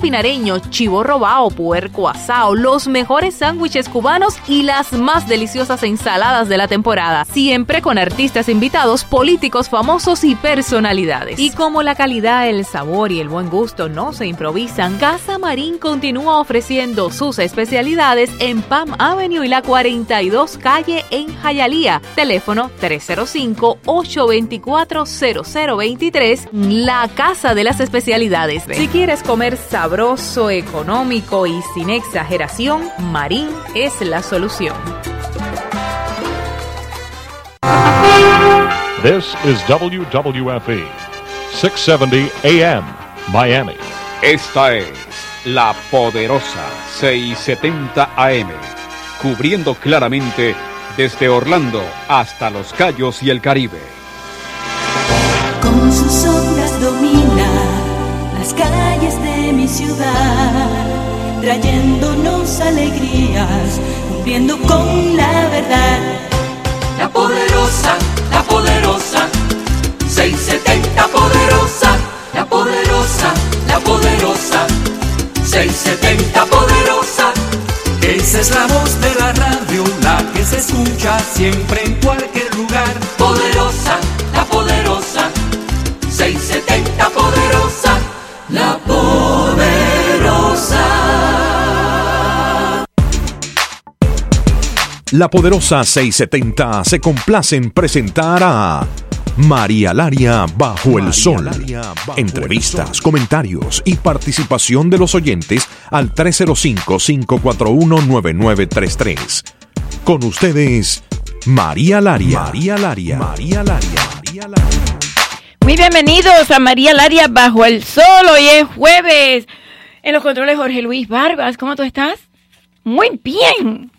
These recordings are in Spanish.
pinareño, chivo robao, puerco asado, los mejores sándwiches cubanos y las más deliciosas ensaladas de la temporada, siempre con artistas invitados, políticos famosos y personalidades. Y como la calidad, el sabor y el buen gusto no se improvisan, Casa Marín continúa ofreciendo sus especialidades en Pam Avenue y la 42 calle en Jayalía. Teléfono 305-824-0023, la Casa de las Especialidades. Si quieres comer sabroso, económico y sin exageración, Marín es la solución. This is WWFE, 670 AM, Miami. Esta es la poderosa 670 AM, cubriendo claramente desde Orlando hasta Los Cayos y el Caribe. Con sus mi ciudad, trayéndonos alegrías, cumpliendo con la verdad. La poderosa, la poderosa, 670 poderosa, la poderosa, la poderosa, 670 poderosa. Esa es la voz de la radio, la que se escucha siempre en cualquier lugar. Poderosa, la poderosa, 670 poderosa, la poderosa. La poderosa 670 se complace en presentar a María Laria Bajo el Sol. Entrevistas, comentarios y participación de los oyentes al 305-541-9933. Con ustedes, María Laria. María Laria. María Laria. María Laria. Muy bienvenidos a María Laria Bajo el Sol. Hoy es jueves. En los controles Jorge Luis Barbas. ¿Cómo tú estás? Muy bien.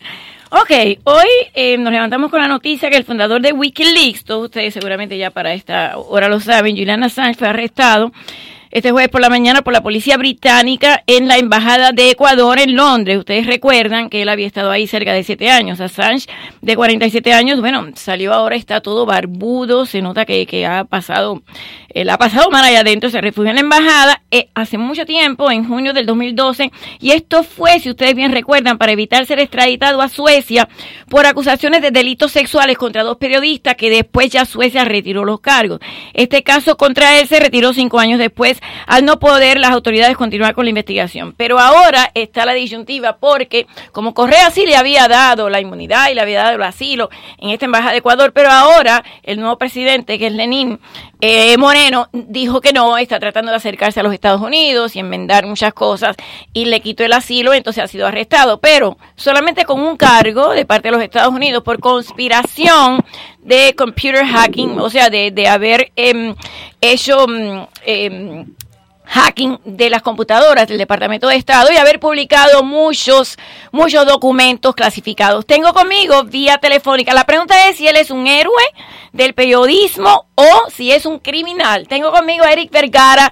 Ok, hoy eh, nos levantamos con la noticia que el fundador de Wikileaks, todos ustedes seguramente ya para esta hora lo saben, Julian Assange fue arrestado este jueves por la mañana por la policía británica en la embajada de Ecuador en Londres. Ustedes recuerdan que él había estado ahí cerca de siete años. Assange, de 47 años, bueno, salió ahora, está todo barbudo, se nota que, que ha pasado, él ha pasado mal allá adentro, se refugió en la embajada eh, hace mucho tiempo, en junio del 2012, y esto fue, si ustedes bien recuerdan, para evitar ser extraditado a Suecia por acusaciones de delitos sexuales contra dos periodistas que después ya Suecia retiró los cargos. Este caso contra él se retiró cinco años después al no poder las autoridades continuar con la investigación. Pero ahora está la disyuntiva porque como Correa sí le había dado la inmunidad y le había dado el asilo en esta embajada de Ecuador, pero ahora el nuevo presidente, que es Lenín eh, Moreno, dijo que no, está tratando de acercarse a los Estados Unidos y enmendar muchas cosas y le quitó el asilo, entonces ha sido arrestado, pero solamente con un cargo de parte de los Estados Unidos por conspiración de computer hacking, o sea, de, de haber em, hecho em, em, hacking de las computadoras del Departamento de Estado y haber publicado muchos, muchos documentos clasificados. Tengo conmigo vía telefónica. La pregunta es si él es un héroe del periodismo o si es un criminal. Tengo conmigo a Eric Vergara,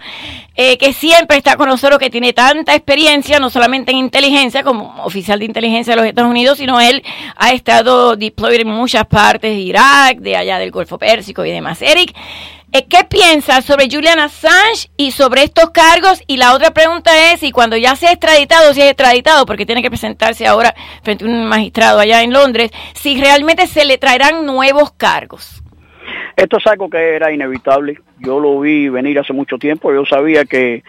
eh, que siempre está con nosotros, que tiene tanta experiencia, no solamente en inteligencia, como oficial de inteligencia de los Estados Unidos, sino él ha estado deployed en muchas partes de Irak, de allá del Golfo Pérsico y demás. Eric, ¿Qué piensas sobre Julian Assange y sobre estos cargos? Y la otra pregunta es, y cuando ya sea extraditado, si es extraditado, porque tiene que presentarse ahora frente a un magistrado allá en Londres, si realmente se le traerán nuevos cargos. Esto es algo que era inevitable. Yo lo vi venir hace mucho tiempo. Yo sabía que,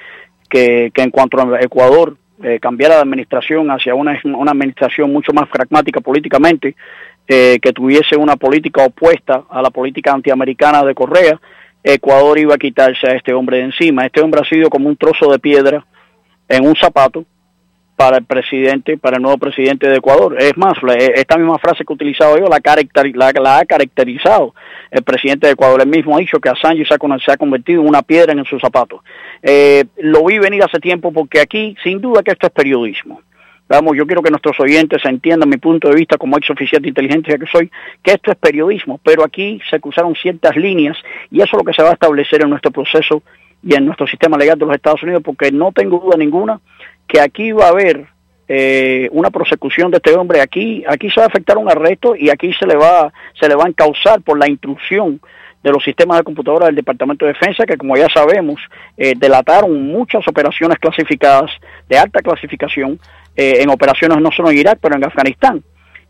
que, que en cuanto a Ecuador eh, cambiara de administración hacia una, una administración mucho más pragmática políticamente, eh, que tuviese una política opuesta a la política antiamericana de Correa, Ecuador iba a quitarse a este hombre de encima. Este hombre ha sido como un trozo de piedra en un zapato para el presidente, para el nuevo presidente de Ecuador. Es más, esta misma frase que he utilizado yo la, la, ha caracterizado el presidente de Ecuador. Él mismo ha dicho que Assange se ha, se ha convertido en una piedra en su zapato. Eh, lo vi venir hace tiempo porque aquí, sin duda que esto es periodismo. Vamos, yo quiero que nuestros oyentes entiendan mi punto de vista como ex oficial de inteligencia que soy, que esto es periodismo, pero aquí se cruzaron ciertas líneas y eso es lo que se va a establecer en nuestro proceso y en nuestro sistema legal de los Estados Unidos, porque no tengo duda ninguna que aquí va a haber eh, una prosecución de este hombre, aquí, aquí se va a afectar un arresto y aquí se le va, se le va a encauzar por la intrusión de los sistemas de computadora del Departamento de Defensa, que como ya sabemos, eh, delataron muchas operaciones clasificadas de alta clasificación eh, en operaciones no solo en Irak, pero en Afganistán.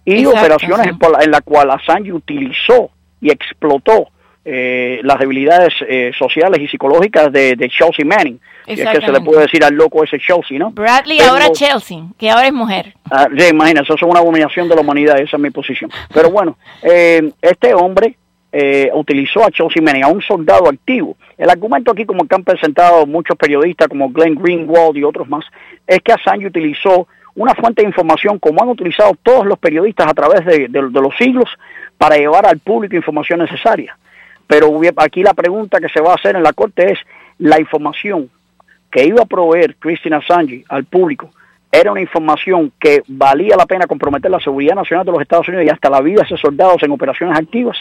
Y Exacto, operaciones en, en la cual Assange utilizó y explotó eh, las debilidades eh, sociales y psicológicas de, de Chelsea Manning. Es que se le puede decir al loco ese Chelsea, ¿no? Bradley, Pero- ahora Chelsea, que ahora es mujer. Ah, sí, imagínate, eso es una abominación de la humanidad, esa es mi posición. Pero bueno, eh, este hombre eh, utilizó a Chelsea Manning, a un soldado activo. El argumento aquí, como que han presentado muchos periodistas como Glenn Greenwald y otros más, es que Assange utilizó una fuente de información como han utilizado todos los periodistas a través de, de- los siglos para llevar al público información necesaria. Pero aquí la pregunta que se va a hacer en la corte es la información que iba a proveer Christian Assange al público era una información que valía la pena comprometer la seguridad nacional de los Estados Unidos y hasta la vida de esos soldados en operaciones activas.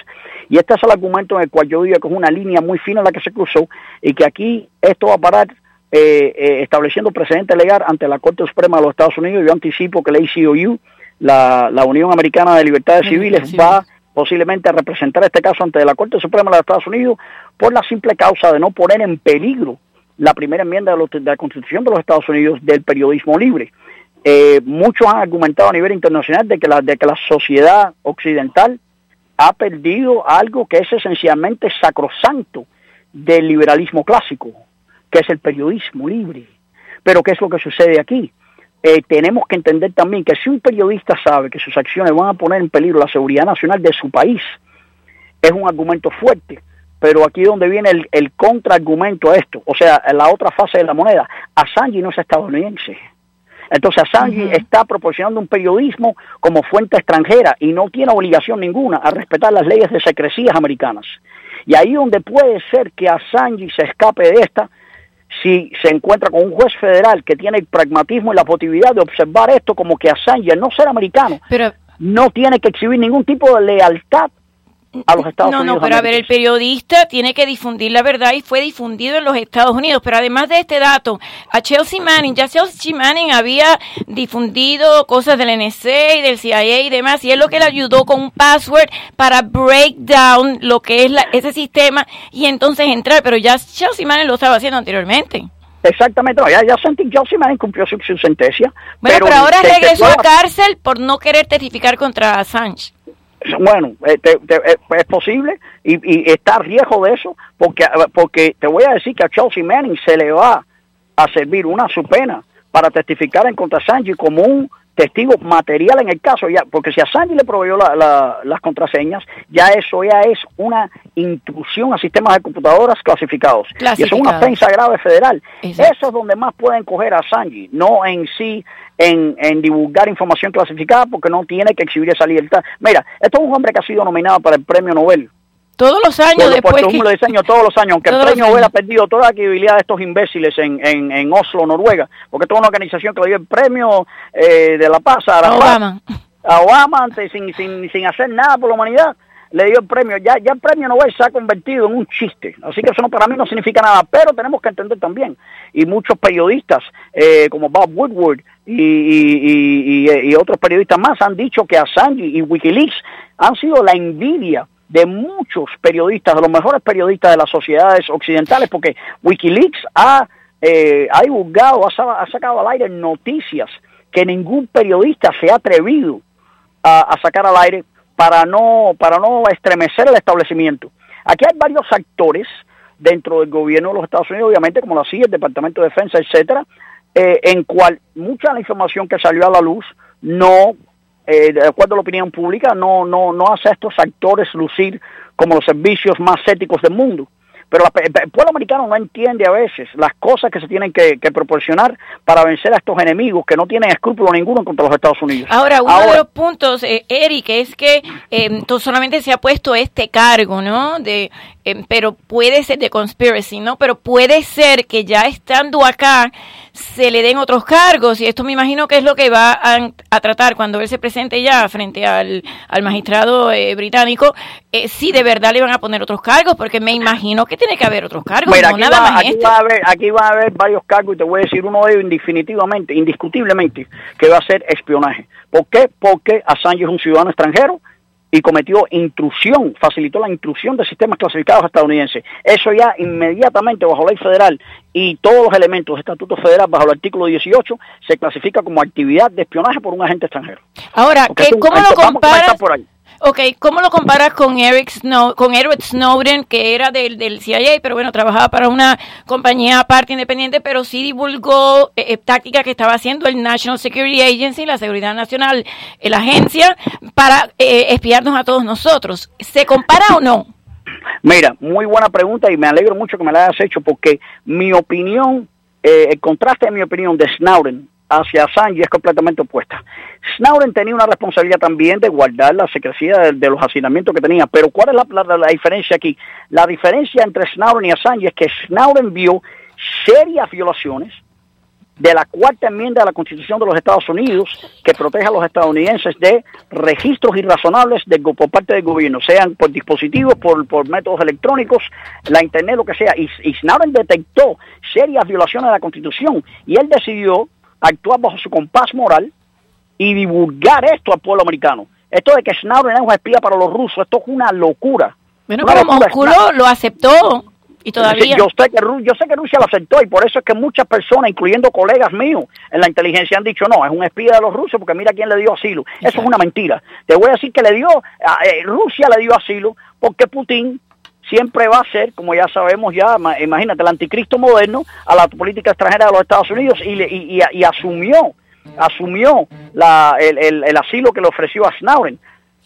Y este es el argumento en el cual yo digo que es una línea muy fina la que se cruzó y que aquí esto va a parar eh, eh, estableciendo precedente legal ante la Corte Suprema de los Estados Unidos. Yo anticipo que la ACOU, la, la Unión Americana de Libertades De Civiles, va posiblemente a representar este caso ante la Corte Suprema de los Estados Unidos por la simple causa de no poner en peligro la primera enmienda de, los- de la Constitución de los Estados Unidos del periodismo libre. Eh, muchos han argumentado a nivel internacional de que la, de que la sociedad occidental ha perdido algo que es esencialmente sacrosanto del liberalismo clásico, que es el periodismo libre. Pero ¿qué es lo que sucede aquí? Eh, tenemos que entender también que si un periodista sabe que sus acciones van a poner en peligro la seguridad nacional de su país, es un argumento fuerte. Pero aquí donde viene el, el contraargumento a esto, o sea, la otra fase de la moneda. Assange no es estadounidense. Entonces Assange está proporcionando un periodismo como fuente extranjera y no tiene obligación ninguna a respetar las leyes de secrecías americanas. Y ahí donde puede ser que Assange se escape de esta, si se encuentra con un juez federal que tiene el pragmatismo y la posibilidad de observar esto como que Assange, al no ser americano, Pero no tiene que exhibir ningún tipo de lealtad a los Estados no, Unidos. no, pero a ver, el periodista tiene que difundir la verdad y fue difundido en los Estados Unidos. Pero además de este dato, a Chelsea Manning, ya Chelsea Manning había difundido cosas del NSA y del CIA y demás, y es lo que le ayudó con un password para break down lo que es la, ese sistema y entonces entrar. Pero ya Chelsea Manning lo estaba haciendo anteriormente. Exactamente, no, ya, Chelsea Manning cumplió su, su sentencia. Bueno, pero, ahora que regresó a pueda- cárcel por no querer testificar contra Assange. Bueno, eh, te- te- eh, es posible y, y está a riesgo de eso, porque, porque te voy a decir que a Chelsea Manning se le va a servir una su pena para testificar en contra de Assange como un testigo material en el caso, ya porque si Assange le proveyó la- la- las contraseñas, ya eso ya es una intrusión a sistemas de computadoras clasificados. Y eso es una ofensa grave federal. Exacto. Eso es donde más pueden coger a Assange, no en sí en, en divulgar información clasificada porque no tiene que exhibir esa libertad. Mira, esto es un hombre que ha sido nominado para el premio Nobel. Todos los años Por, después por que- de diseño todos los años, aunque Todos el premio Nobel ha perdido toda la credibilidad de estos imbéciles en, en, en Oslo, Noruega, porque toda una organización que le dio el premio eh, de la paz a Obama. a Obama antes, sin, sin, sin hacer nada por la humanidad, le dio el premio. Ya, ya el premio Nobel se ha convertido en un chiste. Así que eso no, para mí no significa nada. Pero tenemos que entender también, y muchos periodistas eh, como Bob Woodward y, y, y- y- otros periodistas más han dicho que Assange y Wikileaks han sido la envidia de muchos periodistas, de los mejores periodistas de las sociedades occidentales, porque Wikileaks ha, eh, ha divulgado, ha, sa- ha sacado al aire noticias que ningún periodista se ha atrevido a sacar al aire para no para no estremecer el establecimiento. Aquí hay varios actores dentro del gobierno de los Estados Unidos, obviamente como la CIA, el Departamento de Defensa, etcétera, eh, en cual mucha de la información que salió a la luz no, eh, de acuerdo a la opinión pública, no no no hace a estos actores lucir como los servicios más éticos del mundo. Pero la- el pueblo americano no entiende a veces las cosas que se tienen que, que proporcionar para vencer a estos enemigos que no tienen escrúpulo ninguno contra los Estados Unidos. Ahora, uno Ahora- de los puntos, eh, Eric, es que eh, tú solamente se ha puesto este cargo, ¿no? De, eh, pero puede ser de conspiracy, ¿no? Pero puede ser que ya estando acá se le den otros cargos y esto me imagino que es lo que va a, a tratar cuando él se presente ya frente al, al magistrado eh, británico, eh, si de verdad le van a poner otros cargos, porque me imagino que tiene que haber otros cargos, Mira, no aquí, nada va, más aquí, este. va a haber, aquí va a haber varios cargos y te voy a decir uno de ellos indefinitivamente, indiscutiblemente, que va a ser espionaje. ¿Por qué? Porque Assange es un ciudadano extranjero y cometió intrusión, facilitó la intrusión de sistemas clasificados estadounidenses. Eso ya inmediatamente bajo ley federal y todos los elementos del Estatuto Federal bajo el artículo 18 se clasifica como actividad de espionaje por un agente extranjero. Ahora, Porque ¿qué, es un- ¿cómo lo comparas? por ahí. Ok, ¿cómo lo comparas con Eric Snow, con Edward Snowden, que era del, del CIA, pero bueno, trabajaba para una compañía aparte independiente, pero sí divulgó eh, eh, tácticas que estaba haciendo el National Security Agency, la Seguridad Nacional, eh, la agencia, para eh, espiarnos a todos nosotros. ¿Se compara o no? Mira, muy buena pregunta y me alegro mucho que me la hayas hecho porque mi opinión, eh, el contraste de mi opinión de Snowden hacia Assange es completamente opuesta. Snowden tenía una responsabilidad también de guardar la secrecía de, los hacinamientos que tenía, pero ¿cuál es la, la- la diferencia aquí? La diferencia entre Snowden y Assange es que Snowden vio serias violaciones de la cuarta enmienda de la Constitución de los Estados Unidos que protege a los estadounidenses de registros irrazonables de, por parte del gobierno, sean por dispositivos, por, por métodos electrónicos, la internet, lo que sea. Y, y Snowden detectó serias violaciones de la Constitución y él decidió actuar bajo su compás moral y divulgar esto al pueblo americano. Esto de que Snowden es un espía para los rusos, esto es una locura. Bueno, Una pero locura. Moscú lo aceptó y todavía... Yo sé, que, Ru- yo sé que Rusia lo aceptó y por eso es que muchas personas, incluyendo colegas míos en la inteligencia, han dicho no, es un espía de los rusos porque mira quién le dio asilo. Eso es una mentira. Te voy a decir que le dio, eh, Rusia le dio asilo porque Putin siempre va a ser, como ya sabemos ya, ma- imagínate, el anticristo moderno a la política extranjera de los Estados Unidos y, y, y- asumió, asumió la, el, el- el asilo que le ofreció a Snowden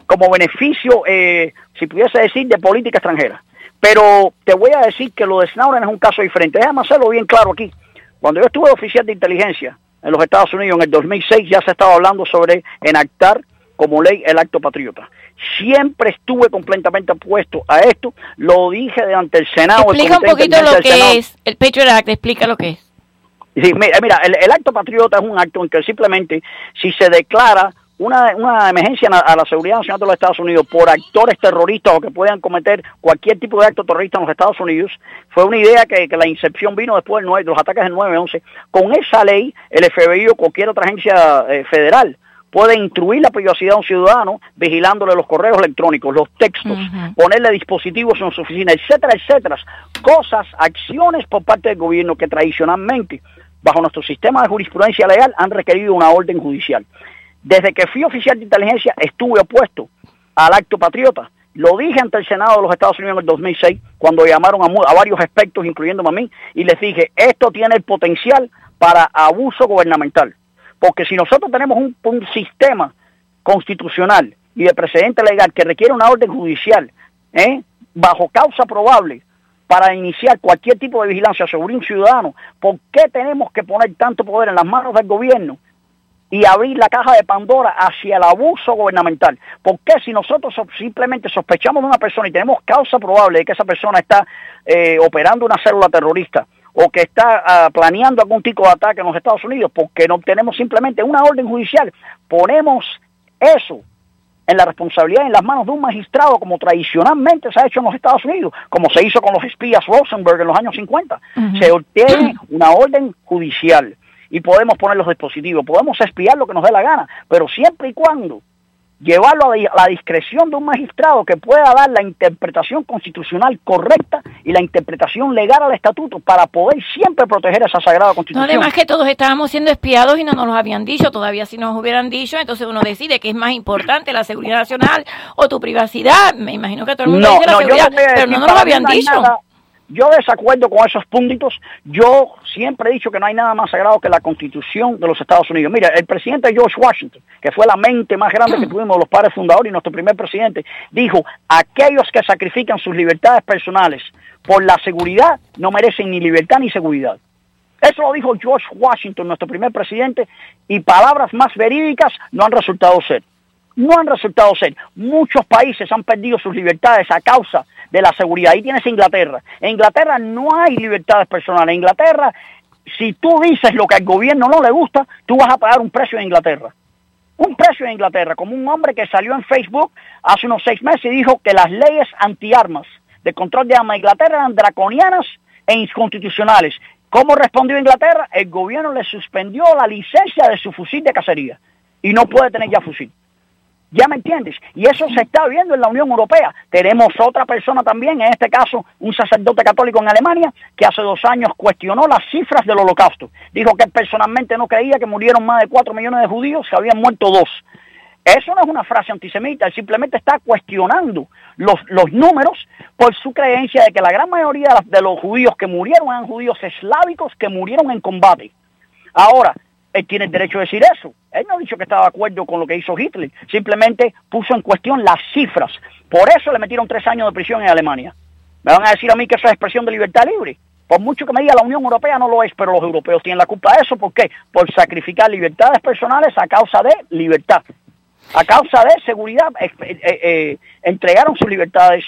como beneficio, eh, si pudiese decir, de política extranjera. Pero te voy a decir que lo de Snowden es un caso diferente. Déjame hacerlo bien claro aquí. Cuando yo estuve oficial de inteligencia en los Estados Unidos en el 2006, ya se estaba hablando sobre enactar como ley el acto patriota. Siempre estuve completamente opuesto a esto. Lo dije delante del Senado. el Explica un poquito lo que Senado. es el Patriot Act, explica lo que es. Sí, mira, mira, el, el acto patriota es un acto en que simplemente si se declara una, una emergencia a la seguridad nacional de los Estados Unidos por actores terroristas o que puedan cometer cualquier tipo de acto terrorista en los Estados Unidos, fue una idea que, que la incepción vino después del nueve- de los ataques del 9-11. Con esa ley, el FBI o cualquier otra agencia eh, federal puede instruir la privacidad de un ciudadano vigilándole los correos electrónicos, los textos, ponerle dispositivos en su oficina, etcétera, etcétera. Cosas, acciones por parte del gobierno que tradicionalmente, bajo nuestro sistema de jurisprudencia legal, han requerido una orden judicial. Desde que fui oficial de inteligencia estuve opuesto al acto patriota. Lo dije ante el Senado de los Estados Unidos en el 2006, cuando llamaron a, varios expertos, incluyéndome a mí, y les dije, esto tiene el potencial para abuso gubernamental. Porque si nosotros tenemos un, sistema constitucional y de precedente legal que requiere una orden judicial, ¿eh? bajo causa probable, para iniciar cualquier tipo de vigilancia sobre un ciudadano, ¿por qué tenemos que poner tanto poder en las manos del gobierno y abrir la caja de Pandora hacia el abuso gubernamental. ¿Por qué si nosotros so- simplemente sospechamos de una persona y tenemos causa probable de que esa persona está eh, operando una célula terrorista o que está ah, planeando algún tipo de ataque en los Estados Unidos, porque no tenemos simplemente una orden judicial, ponemos eso en la responsabilidad en las manos de un magistrado como tradicionalmente se ha hecho en los Estados Unidos, como se hizo con los espías Rosenberg en los años 50. Se obtiene una orden judicial y podemos poner los dispositivos, podemos espiar lo que nos dé la gana, pero siempre y cuando llevarlo a la- discreción de un magistrado que pueda dar la interpretación constitucional correcta y la interpretación legal al estatuto para poder siempre proteger esa sagrada No, constitución. además que todos estábamos siendo espiados y no nos los habían dicho, todavía si nos hubieran dicho, entonces uno decide que es más importante la seguridad nacional o tu privacidad. Me imagino que todo el mundo dice la seguridad, no pero no nos lo habían no dicho. nada- yo desacuerdo con esos púnditos. Yo siempre he dicho que no hay nada más sagrado que la constitución de los Estados Unidos. Mira, el presidente George Washington, que fue la mente más grande que tuvimos los padres fundadores y nuestro primer presidente, dijo, aquellos que sacrifican sus libertades personales por la seguridad no merecen ni libertad ni seguridad. Eso lo dijo George Washington, nuestro primer presidente, y palabras más verídicas no han resultado ser no han resultado ser. Muchos países han perdido sus libertades a causa de la seguridad. Ahí tienes Inglaterra. En Inglaterra no hay libertades personales. En Inglaterra, si tú dices lo que al gobierno no le gusta, tú vas a pagar un precio en Inglaterra. Un precio en Inglaterra, como un hombre que salió en Facebook hace unos seis meses y dijo que las leyes antiarmas de control de armas de Inglaterra eran draconianas e inconstitucionales. ¿Cómo respondió Inglaterra? El gobierno le suspendió la licencia de su fusil de cacería y no puede tener ya fusil. ¿Ya me entiendes? Y eso se está viendo en la Unión Europea. Tenemos otra persona también, en este caso un sacerdote católico en Alemania, que hace dos años cuestionó las cifras del holocausto. Dijo que personalmente no creía que murieron más de cuatro millones de judíos, que habían muerto dos. Eso no es una frase antisemita, él simplemente está cuestionando los, los números por su creencia de que la gran mayoría de los judíos que murieron eran judíos eslávicos que murieron en combate. Ahora, él tiene el derecho de decir eso. Él no ha dicho que estaba de acuerdo con lo que hizo Hitler, simplemente puso en cuestión las cifras. Por eso le metieron tres años de prisión en Alemania. Me van a decir a mí que eso es expresión de libertad libre. Por mucho que me diga la Unión Europea no lo es, pero los europeos tienen la culpa de eso. ¿Por qué? Por sacrificar libertades personales a causa de libertad. A causa de seguridad, eh, eh, eh, entregaron sus libertades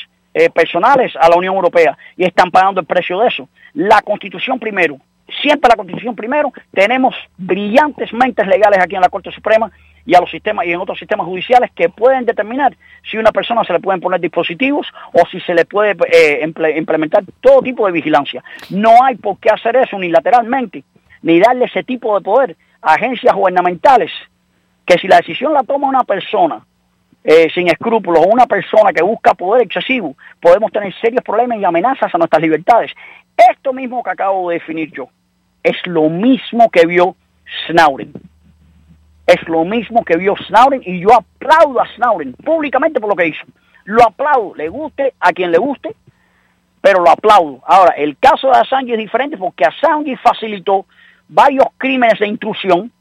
personales a la Unión Europea y están pagando el precio de eso. La Constitución primero, siempre la Constitución primero. Tenemos brillantes mentes legales aquí en la Corte Suprema y a los sistemas y en otros sistemas judiciales que pueden determinar si a una persona se le pueden poner dispositivos o si se le puede eh, implementar todo tipo de vigilancia. No hay por qué hacer eso unilateralmente ni darle ese tipo de poder a agencias gubernamentales que si la decisión la toma una persona eh, sin escrúpulos o una persona que busca poder excesivo, podemos tener serios problemas y amenazas a nuestras libertades. Esto mismo que acabo de definir yo es lo mismo que vio Snowden. Es lo mismo que vio Snowden y yo aplaudo a Snowden públicamente por lo que hizo. Lo aplaudo, le guste a quien le guste, pero lo aplaudo. Ahora, el caso de Assange es diferente porque Assange facilitó varios crímenes de intrusión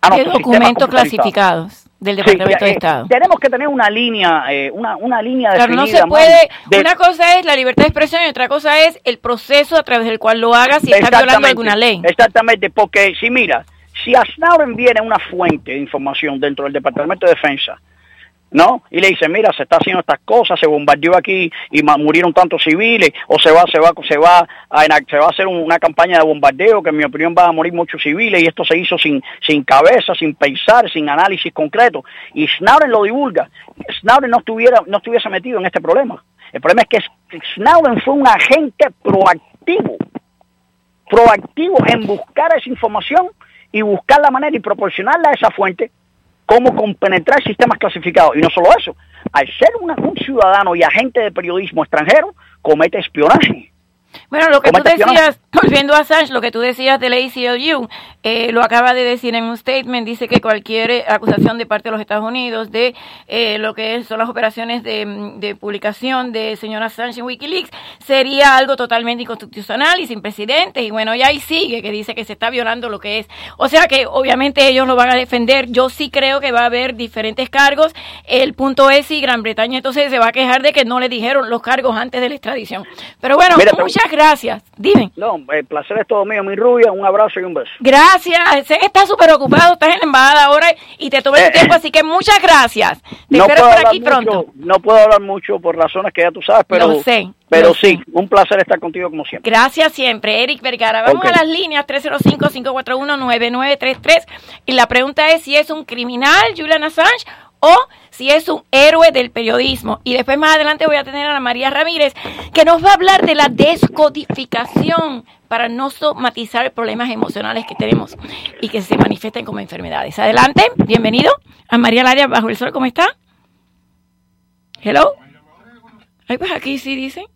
a ¿Qué nuestro documentos clasificados del Sí, Departamento de eh, Estado? Tenemos que tener una línea, eh, una, una línea Claro, no se puede. de- Una cosa es la libertad de expresión y otra cosa es el proceso a través del cual lo hagas si está violando alguna ley. Exactamente, porque si mira, si a Snowden viene una fuente de información dentro del Departamento de Defensa, ¿no? Y le dice, mira, se está haciendo estas cosas, se bombardeó aquí y murieron tantos civiles, o se va, se va, se va a, se va a hacer un- una campaña de bombardeo que en mi opinión va a morir muchos civiles y esto se hizo sin, sin cabeza, sin pensar, sin análisis concreto. Y Snowden lo divulga. Snowden no estuviera, no estuviese metido en este problema. El problema es que Snowden fue un agente proactivo proactivo en buscar esa información y buscar la manera y proporcionarla a esa fuente cómo compenetrar sistemas clasificados. Y no solo eso, al ser un ciudadano y agente de periodismo extranjero, comete espionaje. Bueno, lo que tú decías, volviendo a Assange, lo que tú decías del ACLU, eh, lo acaba de decir en un statement, dice que cualquier eh, acusación de parte de los Estados Unidos de eh, lo que son las operaciones de, mm, de publicación de señor Assange en Wikileaks sería algo totalmente inconstitucional y sin precedentes, y bueno, y ahí sigue, que dice que se está violando lo que es. O sea que obviamente ellos lo van a defender, yo sí creo que va a haber diferentes cargos, el punto es si Gran Bretaña entonces se va a quejar de que no le dijeron los cargos antes de la extradición. Pero bueno, Mira, muchas gracias. Dime. No, el placer es todo mío, mi rubia, un abrazo y un beso. Gracias. Sé que estás súper ocupado, estás en la embajada ahora y te tomé tu Eh, tiempo, así que muchas gracias. Te no espero puedo por hablar aquí mucho, pronto. no puedo hablar mucho por razones que ya tú sabes, pero, Lo sé, pero sí, un placer estar contigo como siempre. Gracias siempre, Eric Vergara. Vamos a las líneas 305-541-9933 y la pregunta es si es un criminal, Julian Assange, o si es un héroe del periodismo. Y después más adelante voy a tener a Ana María Ramírez, que nos va a hablar de la descodificación para no somatizar problemas emocionales que tenemos y que se manifiesten como enfermedades. Adelante, bienvenido a María Laria Bajo el Sol, ¿cómo está? Hello. Ay, pues aquí sí dicen.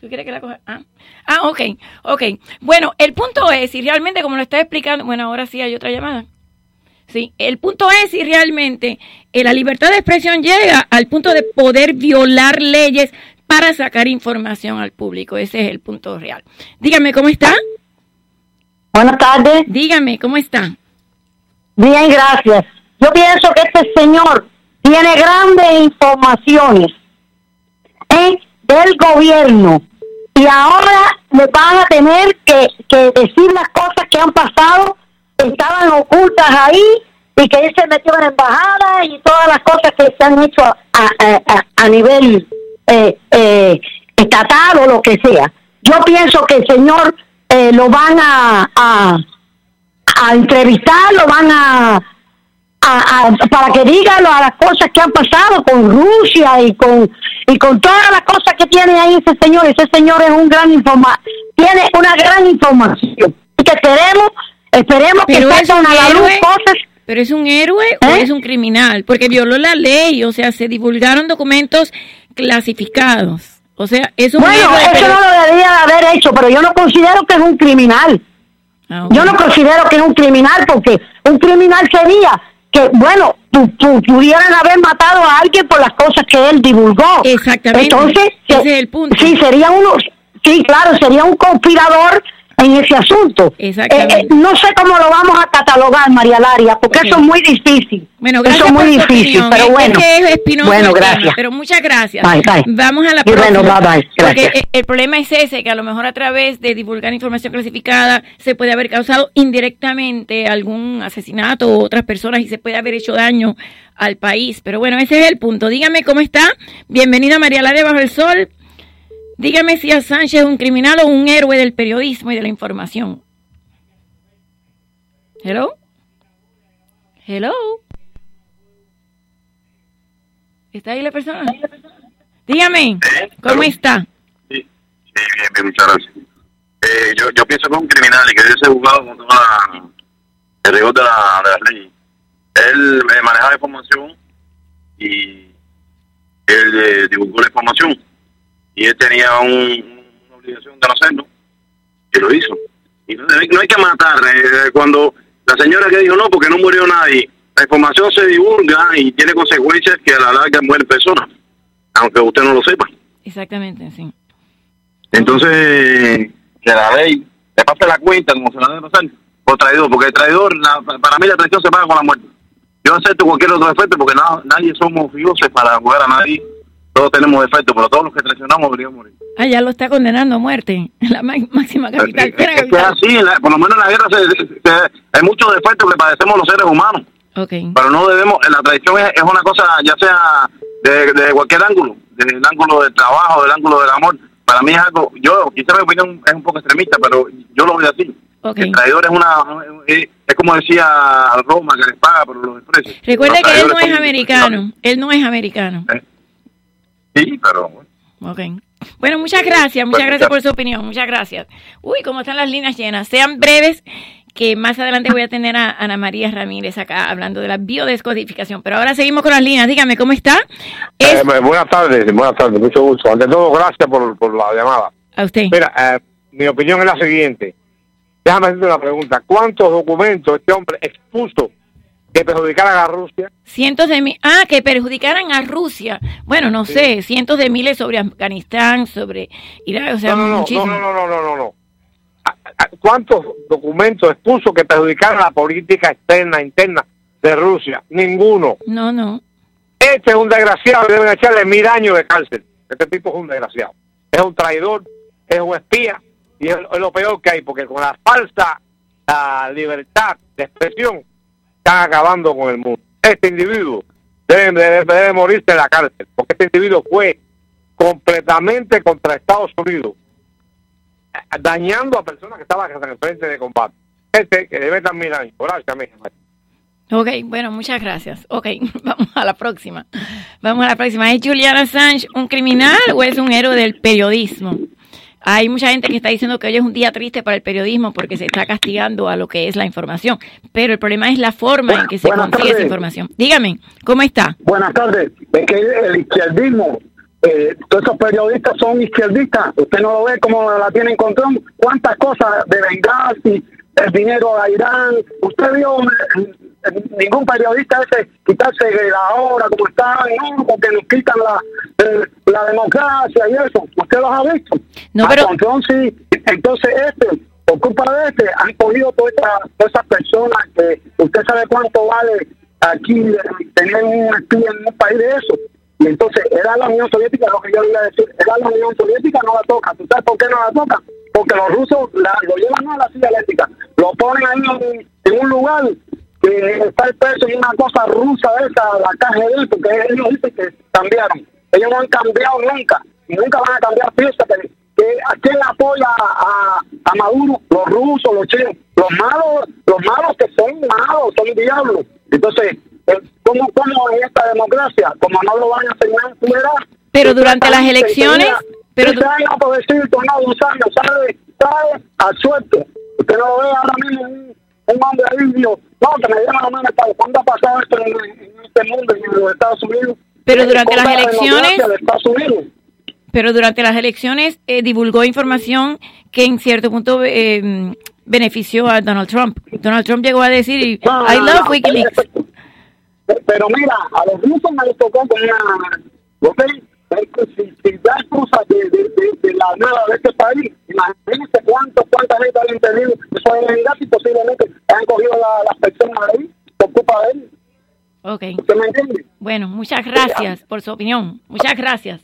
¿Tú quieres que la coja? Ah, ah ok, ok. Bueno, el punto es, si realmente, como lo está explicando, bueno, ahora sí hay otra llamada. Sí, el punto es si realmente eh, la libertad de expresión llega al punto de poder violar leyes para sacar información al público. Ese es el punto real. Dígame, ¿cómo está? Buenas tardes. Dígame, ¿cómo está? Bien, gracias. Yo pienso que este señor tiene grandes informaciones ¿eh? del gobierno y ahora le van a tener que, que decir las cosas que han pasado, estaban ocultas ahí y que él se metió en la embajada y todas las cosas que se han hecho a, a- a- nivel eh, eh, estatal o lo que sea. Yo pienso que el señor eh, lo van a, a, a entrevistar, lo van a, a- para que diga lo- a las cosas que han pasado con Rusia y con y con todas las cosas que tiene ahí ese señor. Ese señor es un gran informa tiene una gran información. Y que esperemos, esperemos que Pero es salgan a la luz cosas. ¿Pero es un héroe o ¿Eh? es un criminal? Porque violó la ley, o sea, se divulgaron documentos clasificados. O sea, es un Bueno, héroe. eso pero- no lo debería de haber hecho, pero yo no considero que es un criminal. Ah, Yo no considero que es un criminal porque un criminal sería que, bueno, pu- pu- pudieran haber matado a alguien por las cosas que él divulgó. Exactamente. Entonces, Ese se- es el punto. Sí, sería uno, sí, claro, sería un conspirador en ese asunto. Eh, eh, no sé cómo lo vamos a catalogar, María Laria, porque eso es muy difícil. Bueno, eso gracias es muy difícil, opinión. pero bueno. Es que es espinoso bueno, tema, gracias. pero muchas gracias. Bye, bye. Vamos a la Y bueno, próxima. bye, bye. Porque Gracias. el, el problema es ese, que a lo mejor a través de divulgar información clasificada se puede haber causado indirectamente algún asesinato o otras personas y se puede haber hecho daño al país. Pero bueno, ese es el punto. Dígame cómo está. Bienvenida María Laria Bajo el Sol. Dígame si a Sánchez es un criminal o un héroe del periodismo y de la información. Hello. Hello. ¿Está ahí la persona? Dígame, ¿cómo está? Sí, bien, bien, muchas gracias. Eh, yo, yo pienso que es un criminal y que debe ser juzgado con toda la- el rigor de la, de la ley. Él eh, manejaba información y él eh, divulgó la información y él tenía un- una obligación de no hacerlo y lo hizo. Y no, hay- no hay que matar. eh, cuando la señora que dijo no, porque no murió nadie, la información se divulga y tiene consecuencias que a la larga mueren personas, aunque usted no lo sepa. Exactamente, sí. Entonces, que la ley le pase la cuenta como se la debe pasar por traidor, porque el traidor, la- para mí la traición se paga con la muerte. Yo acepto cualquier otro defecto porque na- nadie somos dioses para jugar a nadie, todos tenemos defectos, pero todos los que traicionamos deberíamos morir. Ah, ya lo está condenando a muerte. La ma- máxima capital. Es, que así, la- por lo menos en la guerra se- se- se- hay muchos defectos que padecemos los seres humanos, pero no debemos, la traición es, es una cosa ya sea de, de cualquier ángulo, del ángulo del trabajo, del ángulo del amor. Para mí es algo, yo quizá mi opinión es un poco extremista, pero yo lo veo así. Ok. El traidor es una, es, es como decía Roma, que les paga, pero los desprecia. Recuerde Los que él no es americano. Él no es americano. Sí, pero bueno. Ok. Bueno, muchas gracias, muchas gracias por su opinión, muchas gracias. Uy, cómo están las líneas llenas. Sean breves, que más adelante voy a tener a Ana María Ramírez acá hablando de la biodescodificación. Pero ahora seguimos con las líneas. Dígame, ¿cómo está? Eh, buenas tardes, buenas tardes, mucho gusto. Ante todo, gracias por, por la llamada. A usted. Mira, eh, mi opinión es la siguiente. Déjame hacerte una pregunta. ¿Cuántos documentos este hombre expuso que perjudicaran a Rusia? Cientos de mil, ah, que perjudicaran a Rusia. Bueno, no sé, cientos de miles sobre Afganistán, sobre Irak, o sea, no, no, no, muchísimo. no, no, no, no, no, no. ¿A- a- ¿Cuántos documentos expuso que perjudicaran la política externa, interna de Rusia? Ninguno. No, no. Este es un desgraciado deben echarle mil años de cárcel. Este tipo es un desgraciado. Es un traidor, es un espía y es, lo peor que hay, porque con la falsa ah, libertad de expresión están acabando con el mundo. Este individuo debe, debe- morirse en la cárcel, porque este individuo fue completamente contra Estados Unidos, eh, dañando a personas que estaban en el frente de combate. Este que debe estar mil años. Gracias. Ok, bueno, muchas gracias. Ok, vamos a la próxima. Vamos a la próxima. ¿Es Julian Assange un criminal o es un héroe del periodismo? Hay mucha gente que está diciendo que hoy es un día triste para el periodismo porque se está castigando a lo que es la información. Pero el problema es la forma en que se consigue esa información. Dígame, ¿cómo está? Buenas tardes. Es que el izquierdismo, eh, todos esos periodistas son izquierdistas. Usted no lo ve como la tienen en control. ¿Cuántas cosas de venganza el dinero a Irán? ¿Usted vio ningún periodista ese quitarse de la hora como están? No, porque nos quitan la, eh, la democracia y eso. ¿Usted los ha visto? No, pero- Entonces, entonces este, por culpa de este, han cogido todas estas todas esas personas que usted sabe cuánto vale aquí tener un espía en un país de eso. Y entonces era la Unión Soviética, lo que yo le iba a decir, era la Unión Soviética, no la toca. ¿Tú sabes por qué no la toca? Porque los rusos la, lo llevan a la silla eléctrica, lo ponen ahí en, en un lugar que está el precio y una cosa rusa esa, la KGB, porque ellos dicen que cambiaron. Ellos no han cambiado nunca, y nunca van a cambiar. Fíjate que a quién apoya a, a Maduro, los rusos, los chinos, los malos, los malos que son malos, son diablos. Entonces, eh, ¿cómo, cómo en esta democracia? Como no lo van a enseñar fuera. Pero durante las elecciones, pero pero años por decir, no, dos años, sale, sale a suerte. Usted no lo ve ahora mismo un, hombre ahí dijo, no, que me dieron la mano cuándo ha pasado esto en, en este mundo en los Estados Unidos. Pero durante las la elecciones- de. Pero durante las elecciones eh, divulgó información que en cierto punto eh, benefició a Donald Trump. Donald Trump llegó a decir, I no, love no, Wikileaks. Pero mira, a los rusos me les tocó con una... ¿Ok? Si, si da cosas de, de, de, de la nada de este país, imagínense cuánto, cuánta gente han entendido eso es verdad y posiblemente han cogido la- las personas ahí por culpa de él. Ok. ¿Usted me entiende? Bueno, muchas gracias por su opinión. Muchas gracias.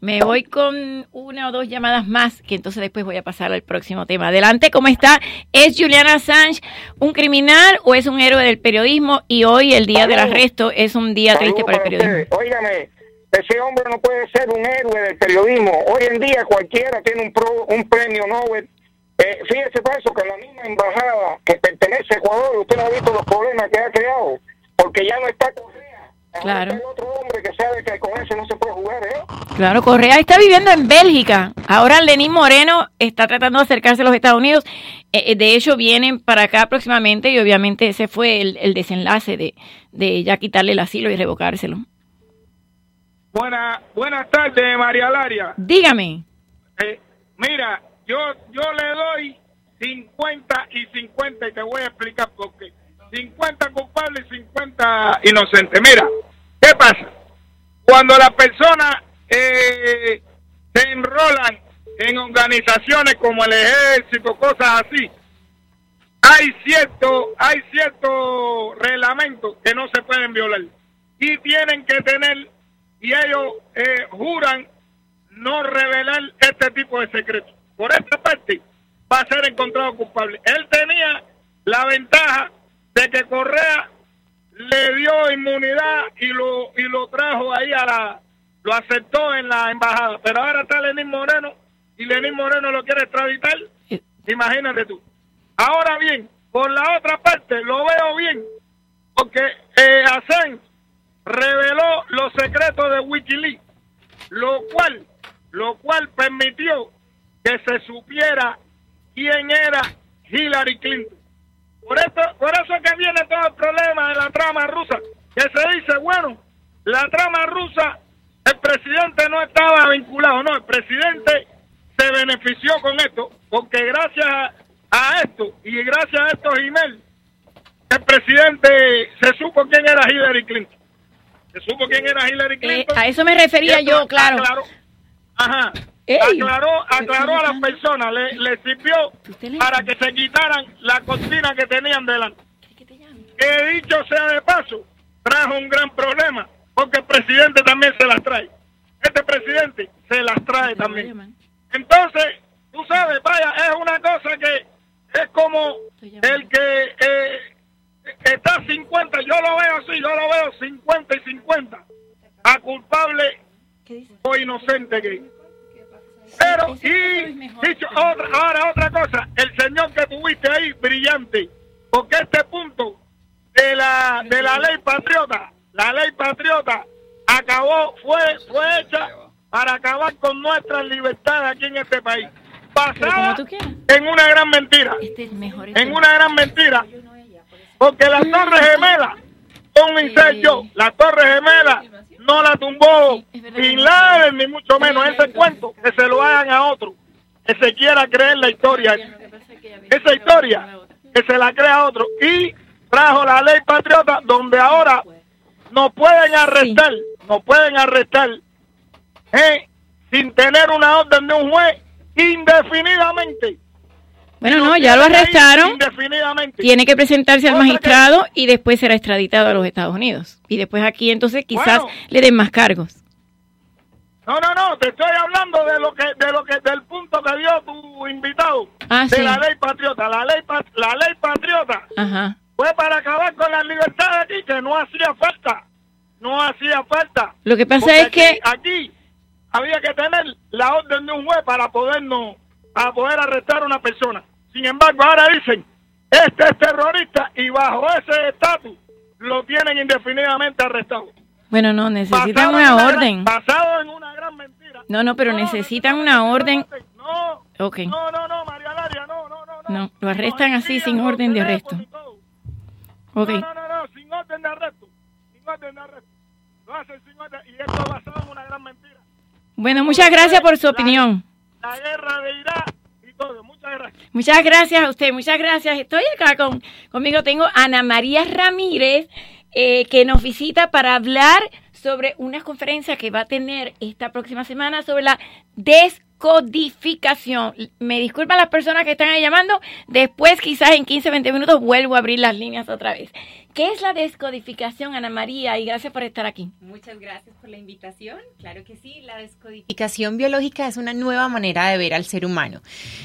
Me voy con una o dos llamadas más, que entonces después voy a pasar al próximo tema. Adelante, ¿cómo está? ¿Es Julian Assange un criminal o es un héroe del periodismo? Y hoy, el día del arresto, es un día triste para el periodismo. Óigame, ese hombre no puede ser un héroe del periodismo. Hoy en día cualquiera tiene un, pro- un premio Nobel. Eh, fíjese por eso que la misma embajada que pertenece a Ecuador, usted no ha visto los problemas que ha creado, porque ya no está Correa. Ahora Claro. está el otro hombre que sabe que con ese no se puede jugar, ¿eh? Claro, Correa está viviendo en Bélgica. Ahora Lenín Moreno está tratando de acercarse a los Estados Unidos. Eh, eh, de hecho, vienen para acá próximamente y obviamente ese fue el, el desenlace de, de ya quitarle el asilo y revocárselo. Buena, buenas tardes, María Laria. Dígame. Eh, mira, yo, yo le doy 50 y 50 y te voy a explicar por qué. 50 culpables y 50 inocentes. Mira, ¿qué pasa? Cuando las personas eh, se enrolan en organizaciones como el ejército, cosas así, hay cierto, hay cierto reglamento que no se pueden violar y tienen que tener y ellos eh, juran no revelar este tipo de secretos. Por esta parte va a ser encontrado culpable. Él tenía la ventaja de que Correa le dio inmunidad y lo y lo trajo ahí a la lo aceptó en la embajada, pero ahora está Lenín Moreno y Lenín Moreno lo quiere extraditar. Imagínate tú. Ahora bien, por la otra parte lo veo bien porque eh, Assange reveló los secretos de WikiLeaks, lo cual, lo cual permitió que se supiera quién era Hillary Clinton. Por eso, por eso es que viene todo el problema de la trama rusa, que se dice, bueno, la trama rusa, el presidente no estaba vinculado, no, el presidente se benefició con esto, porque gracias a, a esto y gracias a estos emails, el presidente se supo quién era Hillary Clinton. Se supo quién era Hillary Clinton. Eh, a eso me refería yo, claro. aclaró- ajá. Aclaró, aclaró a las personas, le, le sirvió para que se quitaran la cortina que tenían delante. Que dicho sea de paso, trajo un gran problema, porque el presidente también se las trae. Este presidente se las trae también. Entonces, tú sabes, vaya, es una cosa que es como el que eh, está 50, yo lo veo así, yo lo veo 50 y 50, a culpable o inocente que es. Pero, y dicho otra, ahora otra cosa, el señor que tuviste ahí, brillante, porque este punto de la de la ley patriota, la ley patriota acabó, fue, fue hecha para acabar con nuestras libertades aquí en este país. Basada en una gran mentira. En una gran mentira. Porque las Torres Gemelas son un incendio. La Torre Gemela no la tumbó Bin Laden, ni mucho menos. Ese cuento que se lo hagan a otro. Que se quiera creer la historia. Esa historia que se la crea a otro. Y trajo la ley patriota donde ahora no pueden arrestar, no pueden arrestar eh, sin tener una orden de un juez indefinidamente. Bueno, no, ya lo arrestaron. Tiene que presentarse al magistrado y después será extraditado a los Estados Unidos. Y después aquí entonces quizás Bueno. le den más cargos. No, no, no, te estoy hablando de lo que, de lo que, del punto que dio tu invitado Ah, de sí. la ley patriota. La ley, la ley patriota Ajá. fue para acabar con la libertad aquí, que no hacía falta, no hacía falta. Lo que pasa Porque es que- aquí, aquí había que tener la orden de un juez para podernos, para poder arrestar a una persona. Sin embargo, ahora dicen, este es terrorista y bajo ese estatus lo tienen indefinidamente arrestado. Bueno, no, necesitan Basado una gran- orden. basado en una gran mentira. No, no, pero necesitan una orden. No, Ok. no, no, no, María Laria, no, no, no, no. Lo arrestan así sin orden de arresto. Ok. No, no, no, sin orden de arresto. Sin orden de arresto. Lo hacen sin orden y esto es basado en una gran mentira. Bueno, muchas gracias por su opinión. La guerra de Irak. Muchas gracias. A usted, muchas gracias. Estoy acá con, conmigo, tengo Ana María Ramírez, eh, que nos visita para hablar sobre una conferencia que va a tener esta próxima semana sobre la descodificación. Me disculpan las personas que están ahí llamando, después quizás en 15, 20 minutos vuelvo a abrir las líneas otra vez. ¿Qué es la descodificación, Ana María? Y gracias por estar aquí. Muchas gracias por la invitación. Claro que sí, la descodificación biológica es una nueva manera de ver al ser humano.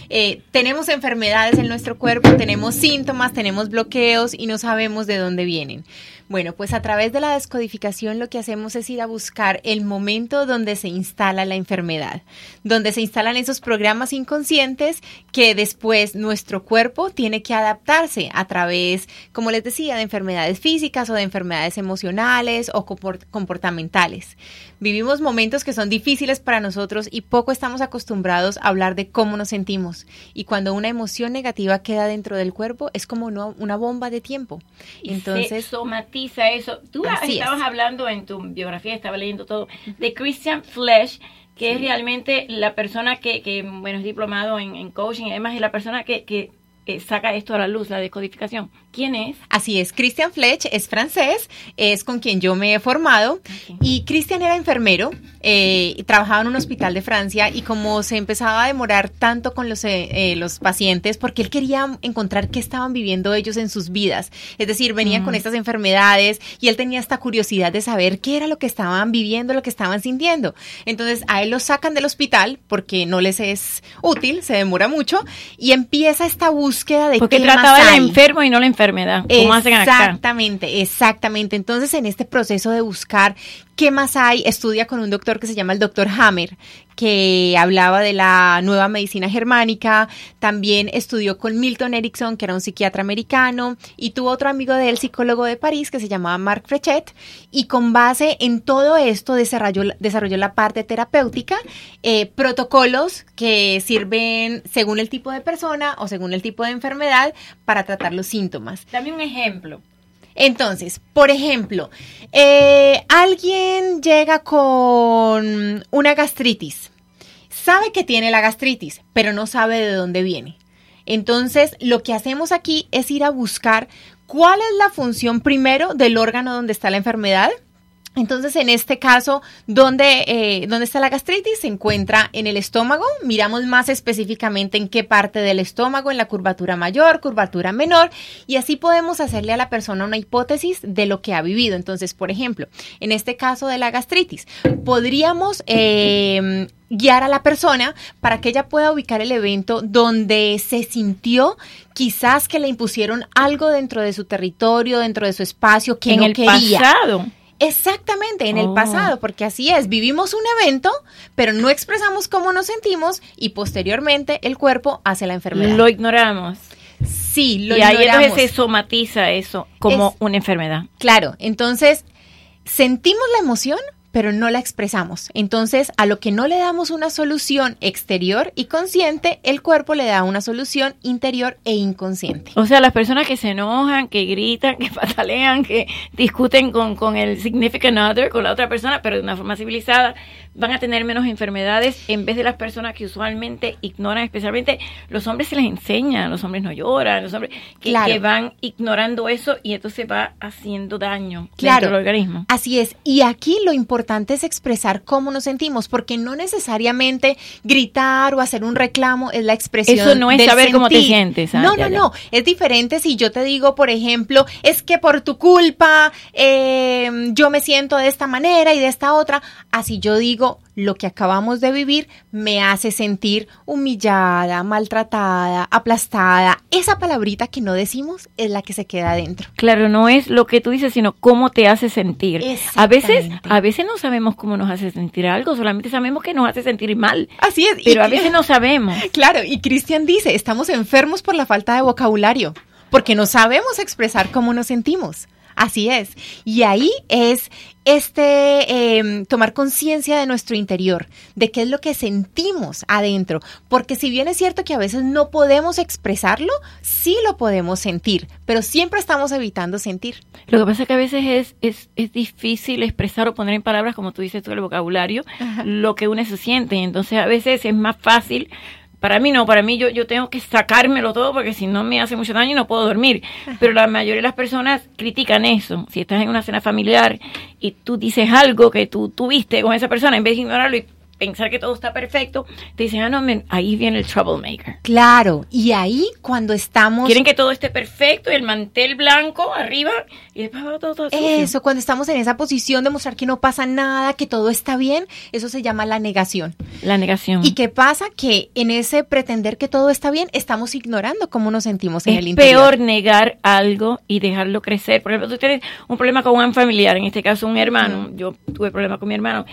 Eh, tenemos enfermedades en nuestro cuerpo, tenemos síntomas, tenemos bloqueos y no sabemos de dónde vienen. Bueno, pues a través de la descodificación lo que hacemos es ir a buscar el momento donde se instala la enfermedad, donde se instalan esos programas inconscientes que después nuestro cuerpo tiene que adaptarse a través, como les decía, de enfermedades físicas o de enfermedades emocionales o comport- comportamentales. Vivimos momentos que son difíciles para nosotros y poco estamos acostumbrados a hablar de cómo nos sentimos. Y cuando una emoción negativa queda dentro del cuerpo, es como una, bomba de tiempo. Entonces, se somatiza eso. Tú estabas es. hablando en tu biografía, estaba leyendo todo, de Christian Flesch, que es realmente la persona que, que bueno, es diplomado en, en coaching además es la persona que, que eh, saca esto a la luz, la descodificación. ¿Quién es? Así es, Christian Fletch es francés, es con quien yo me he formado y Christian era enfermero, eh, y trabajaba en un hospital de Francia y como se empezaba a demorar tanto con los, eh, eh, los pacientes, porque él quería encontrar qué estaban viviendo ellos en sus vidas, es decir, venían Mm. con estas enfermedades y él tenía esta curiosidad de saber qué era lo que estaban viviendo, lo que estaban sintiendo. Entonces a él lo sacan del hospital porque no les es útil, se demora mucho y empieza esta búsqueda de Porque qué trataba hay. enfermo y no la enfermedad, como hacen. Exactamente, exactamente. Entonces, en este proceso de buscar qué más hay, estudia con un doctor que se llama el doctor Hammer, que hablaba de la nueva medicina germánica. También estudió con Milton Erickson, que era un psiquiatra americano, y tuvo otro amigo de él, psicólogo de París, que se llamaba Marc Frechet. Y con base en todo esto desarrolló, desarrolló la parte terapéutica, eh, protocolos que sirven según el tipo de persona o según el tipo de enfermedad para tratar los síntomas. Dame un ejemplo. Entonces, por ejemplo, eh, alguien llega con una gastritis, sabe que tiene la gastritis, pero no sabe de dónde viene. Entonces, lo que hacemos aquí es ir a buscar cuál es la función primero del órgano donde está la enfermedad. Entonces, en este caso, ¿dónde, eh, ¿dónde está la gastritis? Se encuentra en el estómago. Miramos más específicamente en qué parte del estómago, en la curvatura mayor, curvatura menor, y así podemos hacerle a la persona una hipótesis de lo que ha vivido. Entonces, por ejemplo, en este caso de la gastritis, podríamos eh, guiar a la persona para que ella pueda ubicar el evento donde se sintió quizás que le impusieron algo dentro de su territorio, dentro de su espacio que En no el quería. pasado. Exactamente, en el Oh. pasado, porque así es, vivimos un evento, pero no expresamos cómo nos sentimos y posteriormente el cuerpo hace la enfermedad. Lo ignoramos. Sí, lo y ahí ignoramos. entonces se somatiza eso como Es- una enfermedad. Claro, entonces sentimos la emoción, pero no la expresamos. Entonces, a lo que no le damos una solución exterior y consciente, el cuerpo le da una solución interior e inconsciente. O sea, las personas que se enojan, que gritan, que patalean, que discuten con, con el significant other, con la otra persona, pero de una forma civilizada, van a tener menos enfermedades en vez de las personas que usualmente ignoran, especialmente los hombres se les enseña, los hombres no lloran, los hombres que, Claro. que van ignorando eso y entonces va haciendo daño Claro. dentro del organismo. Así es. Y aquí lo importante es expresar cómo nos sentimos, porque no necesariamente gritar o hacer un reclamo es la expresión. Eso no es del saber cómo te sientes, ah, No, ya, no, ya. no. Es diferente si yo te digo, por ejemplo, es que por tu culpa eh, yo me siento de esta manera y de esta otra. Así yo digo, lo que acabamos de vivir me hace sentir humillada, maltratada, aplastada. Esa palabrita que no decimos es la que se queda adentro. Claro, no es lo que tú dices, sino cómo te hace sentir. A veces, a veces no sabemos cómo nos hace sentir algo, solamente sabemos que nos hace sentir mal. Así es. Pero y- a veces no sabemos. Claro, y Cristian dice, estamos enfermos por la falta de vocabulario, porque no sabemos expresar cómo nos sentimos. Así es. Y ahí es este em, tomar conciencia de nuestro interior, de qué es lo que sentimos adentro. Porque si bien es cierto que a veces no podemos expresarlo, sí lo podemos sentir, pero siempre estamos evitando sentir. Lo que pasa es que a veces es, es, es difícil expresar o poner en palabras, como tú dices tú, el vocabulario, lo que uno se siente. Entonces a veces es más fácil para mí no, para mí yo, yo tengo que sacármelo todo porque si no me hace mucho daño y no puedo dormir. Pero la mayoría de las personas critican eso. Si estás en una cena familiar y tú dices algo que tú tuviste con esa persona, en vez de ignorarlo y pensar que todo está perfecto, te dicen, ah, no, men, ahí viene el troublemaker. Claro, y ahí cuando estamos... Quieren que todo esté perfecto, el mantel blanco arriba, y después va todo, todo sucio. Eso, cuando estamos en esa posición de mostrar que no pasa nada, que todo está bien, eso se llama la negación. La negación. ¿Y qué pasa? Que en ese pretender que todo está bien, estamos ignorando cómo nos sentimos en es el interior. peor negar algo y dejarlo crecer. Por ejemplo, tú tienes un problema con un familiar, en este caso un hermano. Yo tuve problemas con mi hermano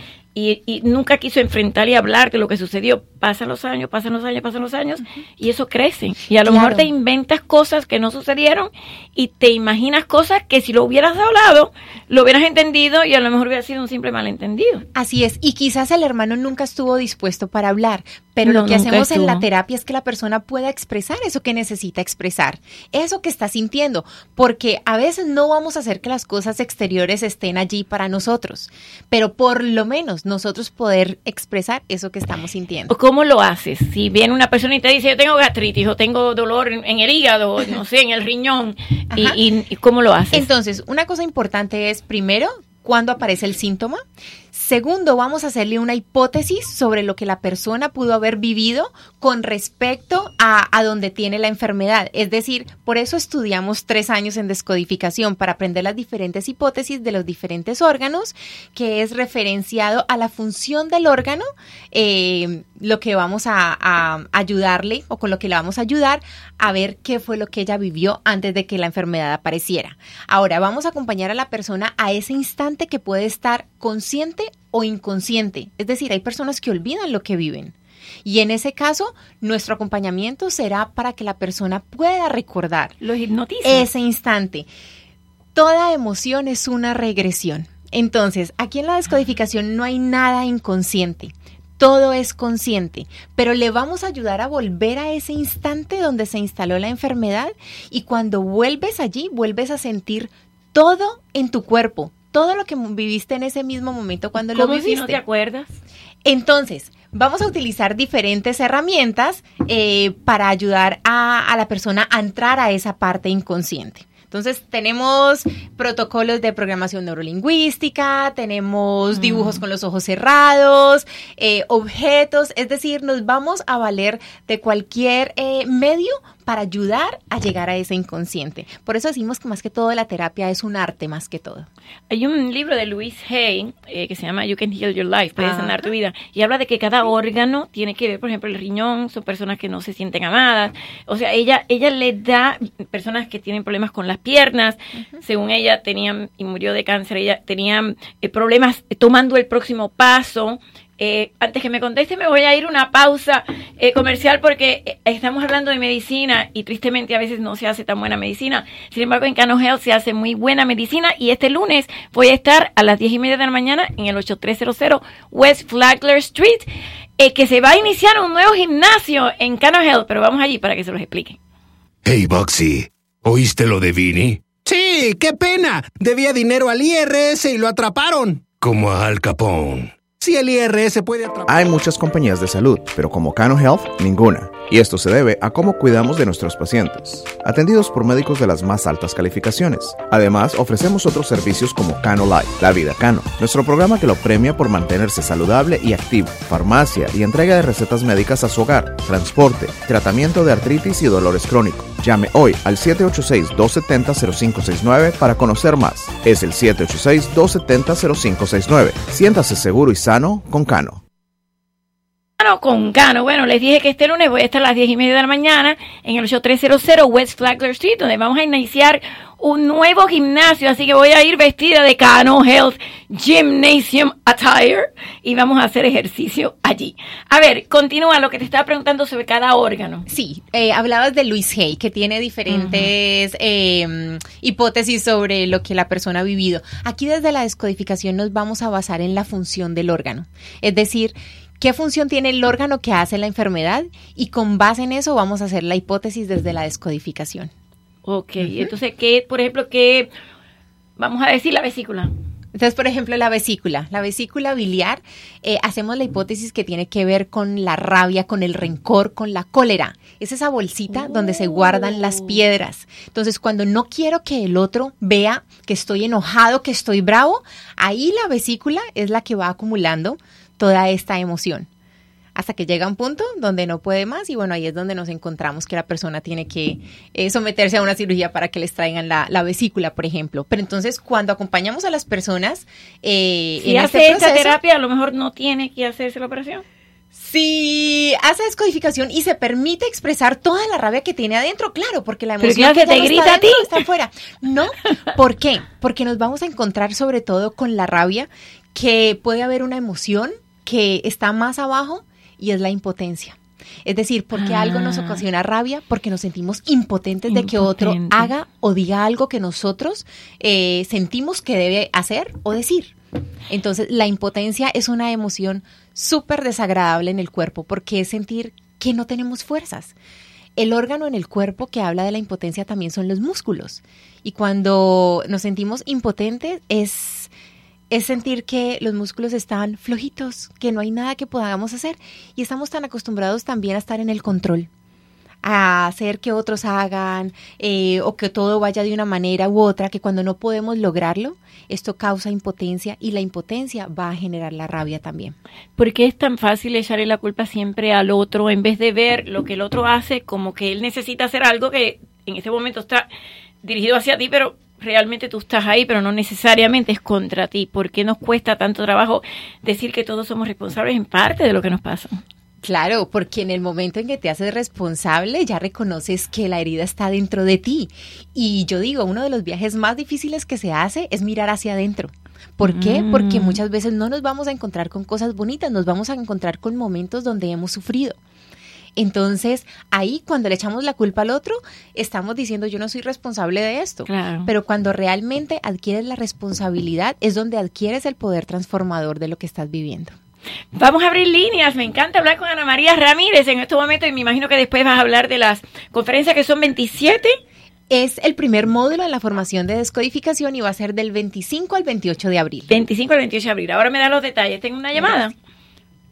y, y nunca quiso enfrentar y hablar de lo que sucedió. Pasan los años, pasan los años, pasan los años y eso crece. Y a lo Claro. mejor te inventas cosas que no sucedieron y te imaginas cosas que si lo hubieras hablado, lo hubieras entendido y a lo mejor hubiera sido un simple malentendido. Así es, y quizás el hermano nunca estuvo dispuesto para hablar, pero No, lo que hacemos en la terapia es que la persona pueda expresar eso que necesita expresar, eso que está sintiendo, porque a veces no vamos a hacer que las cosas exteriores estén allí para nosotros, pero por lo menos nosotros poder expresar eso que estamos sintiendo. ¿O ¿Cómo lo haces? Si viene una persona y te dice, yo tengo gastritis o tengo dolor en, en el hígado, o no sé, en el riñón, y, y- y ¿cómo lo haces? Entonces, una cosa importante es, primero, cuándo aparece el síntoma. Segundo, vamos a hacerle una hipótesis sobre lo que la persona pudo haber vivido con respecto a, a donde tiene la enfermedad. Es decir, por eso estudiamos tres años en descodificación, para aprender las diferentes hipótesis de los diferentes órganos, que es referenciado a la función del órgano, eh, lo que vamos a, a ayudarle o con lo que le vamos a ayudar a ver qué fue lo que ella vivió antes de que la enfermedad apareciera. Ahora, vamos a acompañar a la persona a ese instante que puede estar consciente o inconsciente. Es decir, hay personas que olvidan lo que viven. Y en ese caso, nuestro acompañamiento será para que la persona pueda recordar Los ese instante. Toda emoción es una regresión. Entonces, aquí en la descodificación no hay nada inconsciente. Todo es consciente, pero le vamos a ayudar a volver a ese instante donde se instaló la enfermedad y cuando vuelves allí, vuelves a sentir todo en tu cuerpo, todo lo que viviste en ese mismo momento cuando lo ¿Cómo viviste. si no te acuerdas? Entonces, vamos a utilizar diferentes herramientas eh, para ayudar a, a la persona a entrar a esa parte inconsciente. Entonces, tenemos protocolos de programación neurolingüística, tenemos dibujos con los ojos cerrados, eh, objetos, es decir, nos vamos a valer de cualquier eh, medio para ayudar a llegar a ese inconsciente. Por eso decimos que más que todo la terapia es un arte más que todo. Hay un libro de Louise Hay eh, que se llama You Can Heal Your Life, Puedes Ajá. sanar tu vida, y habla de que cada órgano tiene que ver, por ejemplo, el riñón, son personas que no se sienten amadas, o sea, ella ella le da personas que tienen problemas con las piernas, según ella tenían y murió de cáncer, ella tenían eh, problemas tomando el próximo paso. Eh, antes que me conteste, me voy a ir a una pausa eh, comercial porque eh, estamos hablando de medicina y tristemente a veces no se hace tan buena medicina. Sin embargo, en Cano Health se hace muy buena medicina y este lunes voy a estar a las 10 y media de la mañana en el 8300 West Flagler Street, eh, que se va a iniciar un nuevo gimnasio en Cano Health, pero vamos allí para que se los explique. Hey, Boxy, ¿oíste lo de Vini? Sí, qué pena. Debía dinero al IRS y lo atraparon. Como a Al Capone. Si el IRS puede atrapar... Hay muchas compañías de salud, pero como Cano Health, ninguna. Y esto se debe a cómo cuidamos de nuestros pacientes, atendidos por médicos de las más altas calificaciones. Además, ofrecemos otros servicios como Cano Life, La Vida Cano, nuestro programa que lo premia por mantenerse saludable y activo, farmacia y entrega de recetas médicas a su hogar, transporte, tratamiento de artritis y dolores crónicos. Llame hoy al 786-270-0569 para conocer más. Es el 786-270-0569. Siéntase seguro y sano con Cano. Con Cano. Bueno, les dije que este lunes voy a estar a las 10 y media de la mañana en el 8300 West Flagler Street, donde vamos a iniciar un nuevo gimnasio, así que voy a ir vestida de Cano Health Gymnasium Attire y vamos a hacer ejercicio allí. A ver, continúa lo que te estaba preguntando sobre cada órgano. Sí, eh, hablabas de Luis Hay, que tiene diferentes eh, hipótesis sobre lo que la persona ha vivido. Aquí desde la descodificación nos vamos a basar en la función del órgano. Es decir, qué función tiene el órgano que hace la enfermedad y con base en eso vamos a hacer la hipótesis desde la descodificación. Ok, entonces, ¿qué, por ejemplo, qué, vamos a decir la vesícula? Entonces, por ejemplo, la vesícula. La vesícula biliar, eh, hacemos la hipótesis que tiene que ver con la rabia, con el rencor, con la cólera. Es esa bolsita donde se guardan las piedras. Entonces, cuando no quiero que el otro vea que estoy enojado, que estoy bravo, ahí la vesícula es la que va acumulando toda esta emoción hasta que llega un punto donde no puede más y bueno, ahí es donde nos encontramos que la persona tiene que eh, someterse a una cirugía para que les traigan la, la, vesícula, por ejemplo. Pero entonces cuando acompañamos a las personas... Eh, si hace este esta terapia, a lo mejor no tiene que hacerse la operación. Si hace descodificación y se permite expresar toda la rabia que tiene adentro, claro, porque la emoción que, te grita a ti está afuera. No, ¿por qué? Porque nos vamos a encontrar sobre todo con la rabia que puede haber una emoción que está más abajo y es la impotencia. Es decir, porque algo nos ah. ocasiona rabia, porque nos sentimos impotentes de que otro haga o diga algo que nosotros eh, sentimos que debe hacer o decir. Entonces, la impotencia es una emoción súper desagradable en el cuerpo porque es sentir que no tenemos fuerzas. El órgano en el cuerpo que habla de la impotencia también son los músculos. Y cuando nos sentimos impotentes es es sentir que los músculos están flojitos, que no hay nada que podamos hacer y estamos tan acostumbrados también a estar en el control, a hacer que otros hagan eh, o que todo vaya de una manera u otra, que cuando no podemos lograrlo, esto causa impotencia y la impotencia va a generar la rabia también. ¿Por qué es tan fácil echarle la culpa siempre al otro en vez de ver lo que el otro hace como que él necesita hacer algo que en ese momento está dirigido hacia ti, pero realmente tú estás ahí, pero no necesariamente es contra ti. ¿Por qué nos cuesta tanto trabajo decir que todos somos responsables en parte de lo que nos pasa? Claro, porque en el momento en que te haces responsable ya reconoces que la herida está dentro de ti. Y yo digo, uno de los viajes más difíciles que se hace es mirar hacia adentro. ¿Por qué? Porque mm. muchas veces no nos vamos a encontrar con cosas bonitas, nos vamos a encontrar con momentos donde hemos sufrido. Entonces, ahí cuando le echamos la culpa al otro, estamos diciendo yo no soy responsable de esto. Pero cuando realmente adquieres la responsabilidad es donde adquieres el poder transformador de lo que estás viviendo. Vamos a abrir líneas. Me encanta hablar con Ana María Ramírez en este momento y me imagino que después vas a hablar de las conferencias que son 27 es el primer módulo en la formación de descodificación y va a ser del 25 al 28 de abril. 25 al 28 de abril. Ahora me da los detalles. Tengo una llamada.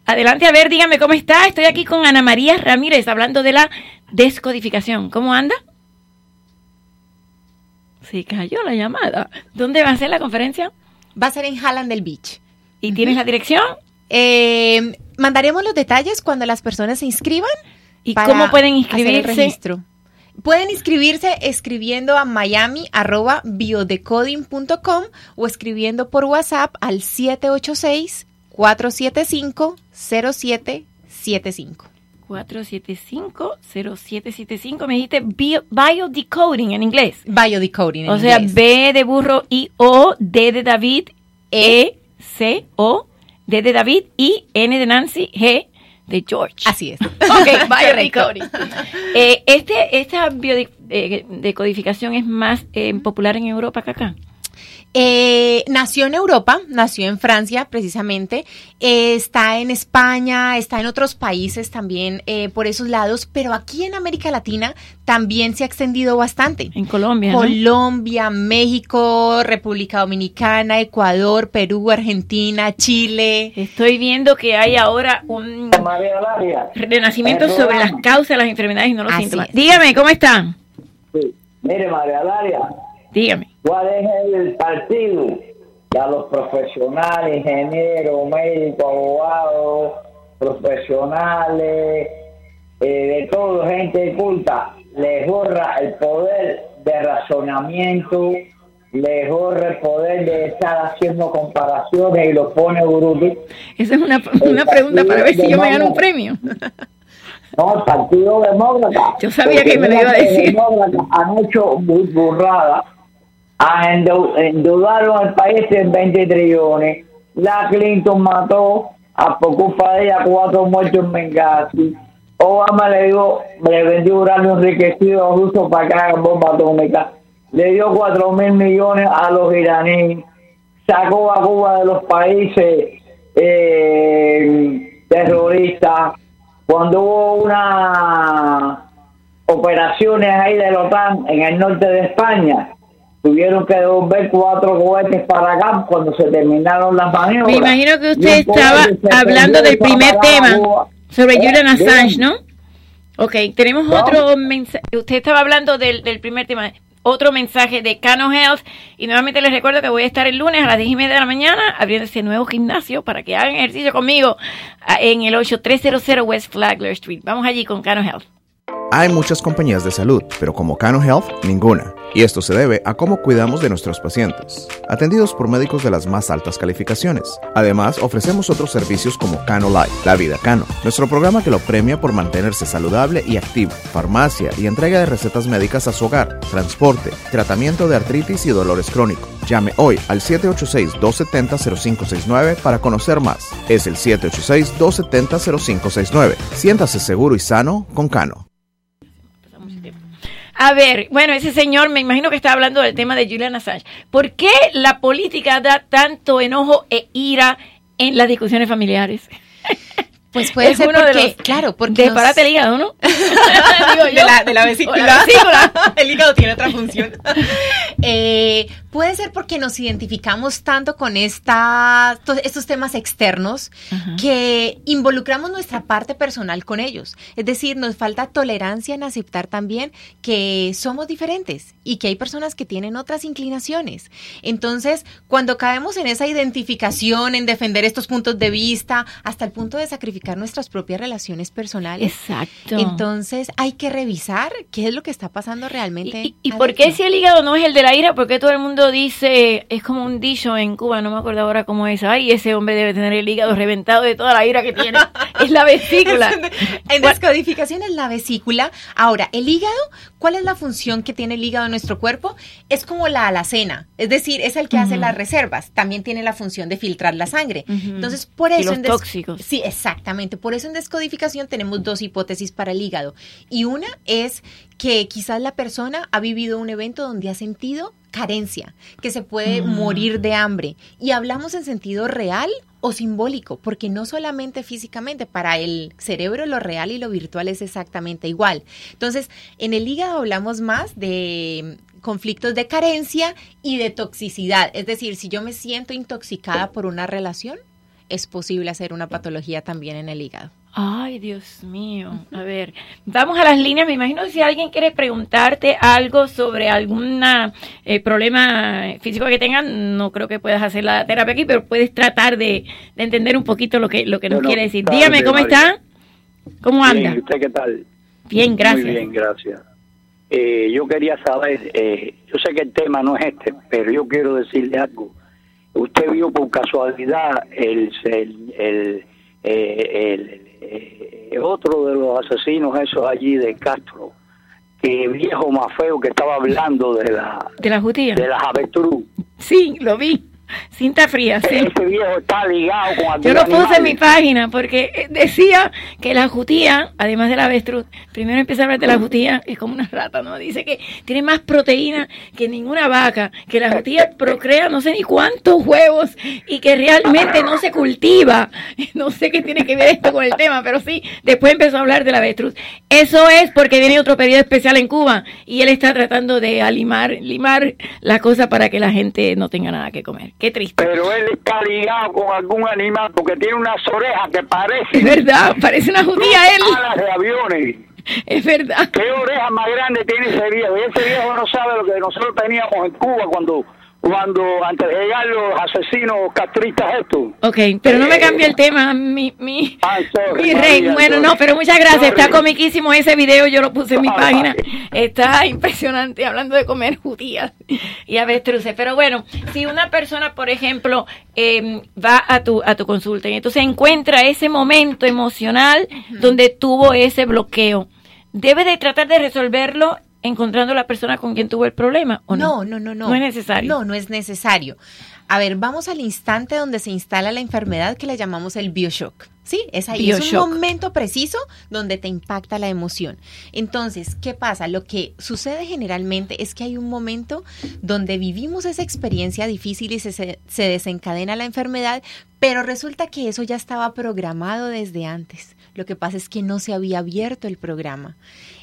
Adelante, a ver, dígame cómo está. Estoy aquí con Ana María Ramírez hablando de la descodificación. ¿Cómo anda? Se cayó la llamada. ¿Dónde va a ser la conferencia? Va a ser en Hallandale Beach. ¿Y tienes la dirección? Eh, mandaremos los detalles cuando las personas se inscriban. ¿Y cómo pueden inscribirse? Pueden inscribirse escribiendo a miami.biodecoding.com o escribiendo por WhatsApp al 786 475-0775. 475-0775. Me dijiste biodecoding en inglés. Biodecoding en o sea, B de burro, I, O, D de David, E, C, O, D de David, I, N de Nancy, G de George. Así es. Ok, biodecoding. eh, este, esta biodecodificación es más eh, popular en Europa que acá. Eh, nació en Europa, nació en Francia precisamente, eh, está en España, está en otros países también eh, por esos lados, pero aquí en América Latina también se ha extendido bastante. En Colombia. Colombia, México, República Dominicana, Ecuador, Perú, Argentina, Chile. Estoy viendo que hay ahora un renacimiento sobre las causas de las enfermedades y no los síntomas. Dígame, ¿cómo están? Sí. Mire, María Laria. Dígame. ¿Cuál es el partido que a los profesionales, ingenieros, médicos, abogados, profesionales, eh, de todo, gente culta, les borra el poder de razonamiento le corre el poder de estar haciendo comparaciones y lo pone bruto. Esa es una, una pregunta para ver si yo me gano un premio. No, el Partido Demócrata. Yo sabía que me lo iba a decir. Han hecho muy endeu- endeudaron al país en 20 trillones. La Clinton mató a culpa de ella cuatro muertos en Benghazi. Obama le dio, le vendió uranio enriquecido a rusos para que hagan bomba atómica. Le dio cuatro mil millones a los iraníes. Sacó a Cuba de los países eh, terroristas. Cuando hubo una operaciones ahí de la OTAN en el norte de España, tuvieron que devolver cuatro cohetes para acá cuando se terminaron las maniobras. Me imagino que usted estaba hablando del primer tema sobre Eh, Julian Assange. ¿no? Ok, tenemos ¿No? otro mensaje. Usted estaba hablando del, del primer tema. Otro mensaje de Cano Health. Y nuevamente les recuerdo que voy a estar el lunes a las 10 y media de la mañana abriendo ese nuevo gimnasio para que hagan ejercicio conmigo ah, en el 8300 West Flagler Street. Vamos allí con Cano Health. Hay muchas compañías de salud, pero como Cano Health, ninguna. Y esto se debe a cómo cuidamos de nuestros pacientes, atendidos por médicos de las más altas calificaciones. Además, ofrecemos otros servicios como Cano Life, La Vida Cano, nuestro programa que lo premia por mantenerse saludable y activo, farmacia y entrega de recetas médicas a su hogar, transporte, tratamiento de artritis y dolores crónicos. Llame hoy al 786-270-0569 para conocer más. Es el 786-270-0569. Siéntase seguro y sano con Cano. A ver, bueno, ese señor me imagino que está hablando del tema de Julian Assange. ¿Por qué la política da tanto enojo e ira en las discusiones familiares? Pues puede Es ser uno de porque, los claro, porque Disparate el hígado, ¿no? de, la, de la vesícula. O la vesícula. el hígado tiene otra función. Eh, puede ser porque nos identificamos tanto con esta, to- estos temas externos que involucramos nuestra parte personal con ellos. Es decir, nos falta tolerancia en aceptar también que somos diferentes y que hay personas que tienen otras inclinaciones. Entonces, cuando caemos en esa identificación, en defender estos puntos de vista, hasta el punto de sacrificar nuestras propias relaciones personales. Exacto. Entonces, hay que revisar qué es lo que está pasando realmente. ¿Y por qué si el hígado no es el de la ira? Porque todo el mundo dice, es como un dicho en Cuba, no me acuerdo ahora cómo es, ay, ese hombre debe tener el hígado reventado de toda la ira que tiene. es la vesícula. En descodificación es la vesícula. Ahora, el hígado, ¿cuál es la función que tiene el hígado en nuestro cuerpo? Es como la alacena, es decir, es el que hace las reservas. También tiene la función de filtrar la sangre. Entonces, por Y eso los en tóxicos. Sí, exactamente. Por eso en descodificación tenemos dos hipótesis para el hígado. Y una es que quizás la persona ha vivido un evento donde ha sentido carencia, que se puede Mm. morir de hambre. Y hablamos en sentido real o simbólico, porque no solamente físicamente, para el cerebro lo real y lo virtual es exactamente igual. Entonces, en el hígado hablamos más de conflictos de carencia y de toxicidad. Es decir, si yo me siento intoxicada por una relación, es posible hacer una patología también en el hígado. Ay, Dios mío. A ver, vamos a las líneas. Me imagino si alguien quiere preguntarte algo sobre algún problema físico que tengan, no creo que puedas hacer la terapia aquí, pero puedes tratar de, de entender un poquito lo que, lo que nos Bueno, quiere decir. tarde, Dígame, ¿cómo María. está? ¿Cómo anda? Bien, ¿y ¿usted qué tal? Bien, gracias. Muy bien, gracias. Eh, yo quería saber, eh, yo sé que el tema no es este, pero yo quiero decirle algo. Usted vio por casualidad el, el, el, eh, el- otro de los asesinos esos allí de Castro, que viejo más feo que estaba hablando de la ¿De la judía? de las avestruz. Sí, lo vi. Cinta fría, sí. Ese viejo está ligado con algún Yo lo puse en mi página porque eh, decía que la jutía, además de la avestruz, primero empieza a hablar de la jutía, es como una rata, ¿no? Dice que tiene más proteína que ninguna vaca, que la jutía procrea no sé ni cuántos huevos y que realmente no se cultiva. No sé qué tiene que ver esto con el tema, pero sí, después empezó a hablar de la avestruz. Eso es porque viene otro periodo especial en Cuba y él está tratando de alimar, limar la cosa para que la gente no tenga nada que comer. Qué triste. Pero él está ligado con algún animal porque tiene unas orejas que parecen. Es verdad, parece una judía él. Alas de aviones. Es verdad. ¿Qué orejas más grandes tiene ese viejo? Y ese viejo no sabe lo que nosotros teníamos en Cuba cuando cuando antes de llegar los asesinos castristas estos. Ok, pero no me cambie el tema, mi, mi, Ah, sorry, mi rey. María, Bueno, sorry. no, pero muchas gracias. Está comiquísimo ese video, yo lo puse en mi Ah, página. Está impresionante hablando de comer judías y avestruces. Pero bueno, si una persona, por ejemplo, eh, va a tu, a tu consulta y entonces encuentra ese momento emocional donde tuvo ese bloqueo, debe de tratar de resolverlo encontrando la persona con quien tuvo el problema, ¿o no? No, no, no, no. No es necesario. No, no es necesario. A ver, vamos al instante donde se instala la enfermedad que le llamamos el bioshock. Sí, es ahí. Es un momento preciso donde te impacta la emoción. Entonces, ¿qué pasa? Lo que sucede generalmente es que hay un momento donde vivimos esa experiencia difícil y se desencadena la enfermedad, pero resulta que eso ya estaba programado desde antes. Lo que pasa es que no se había abierto el programa.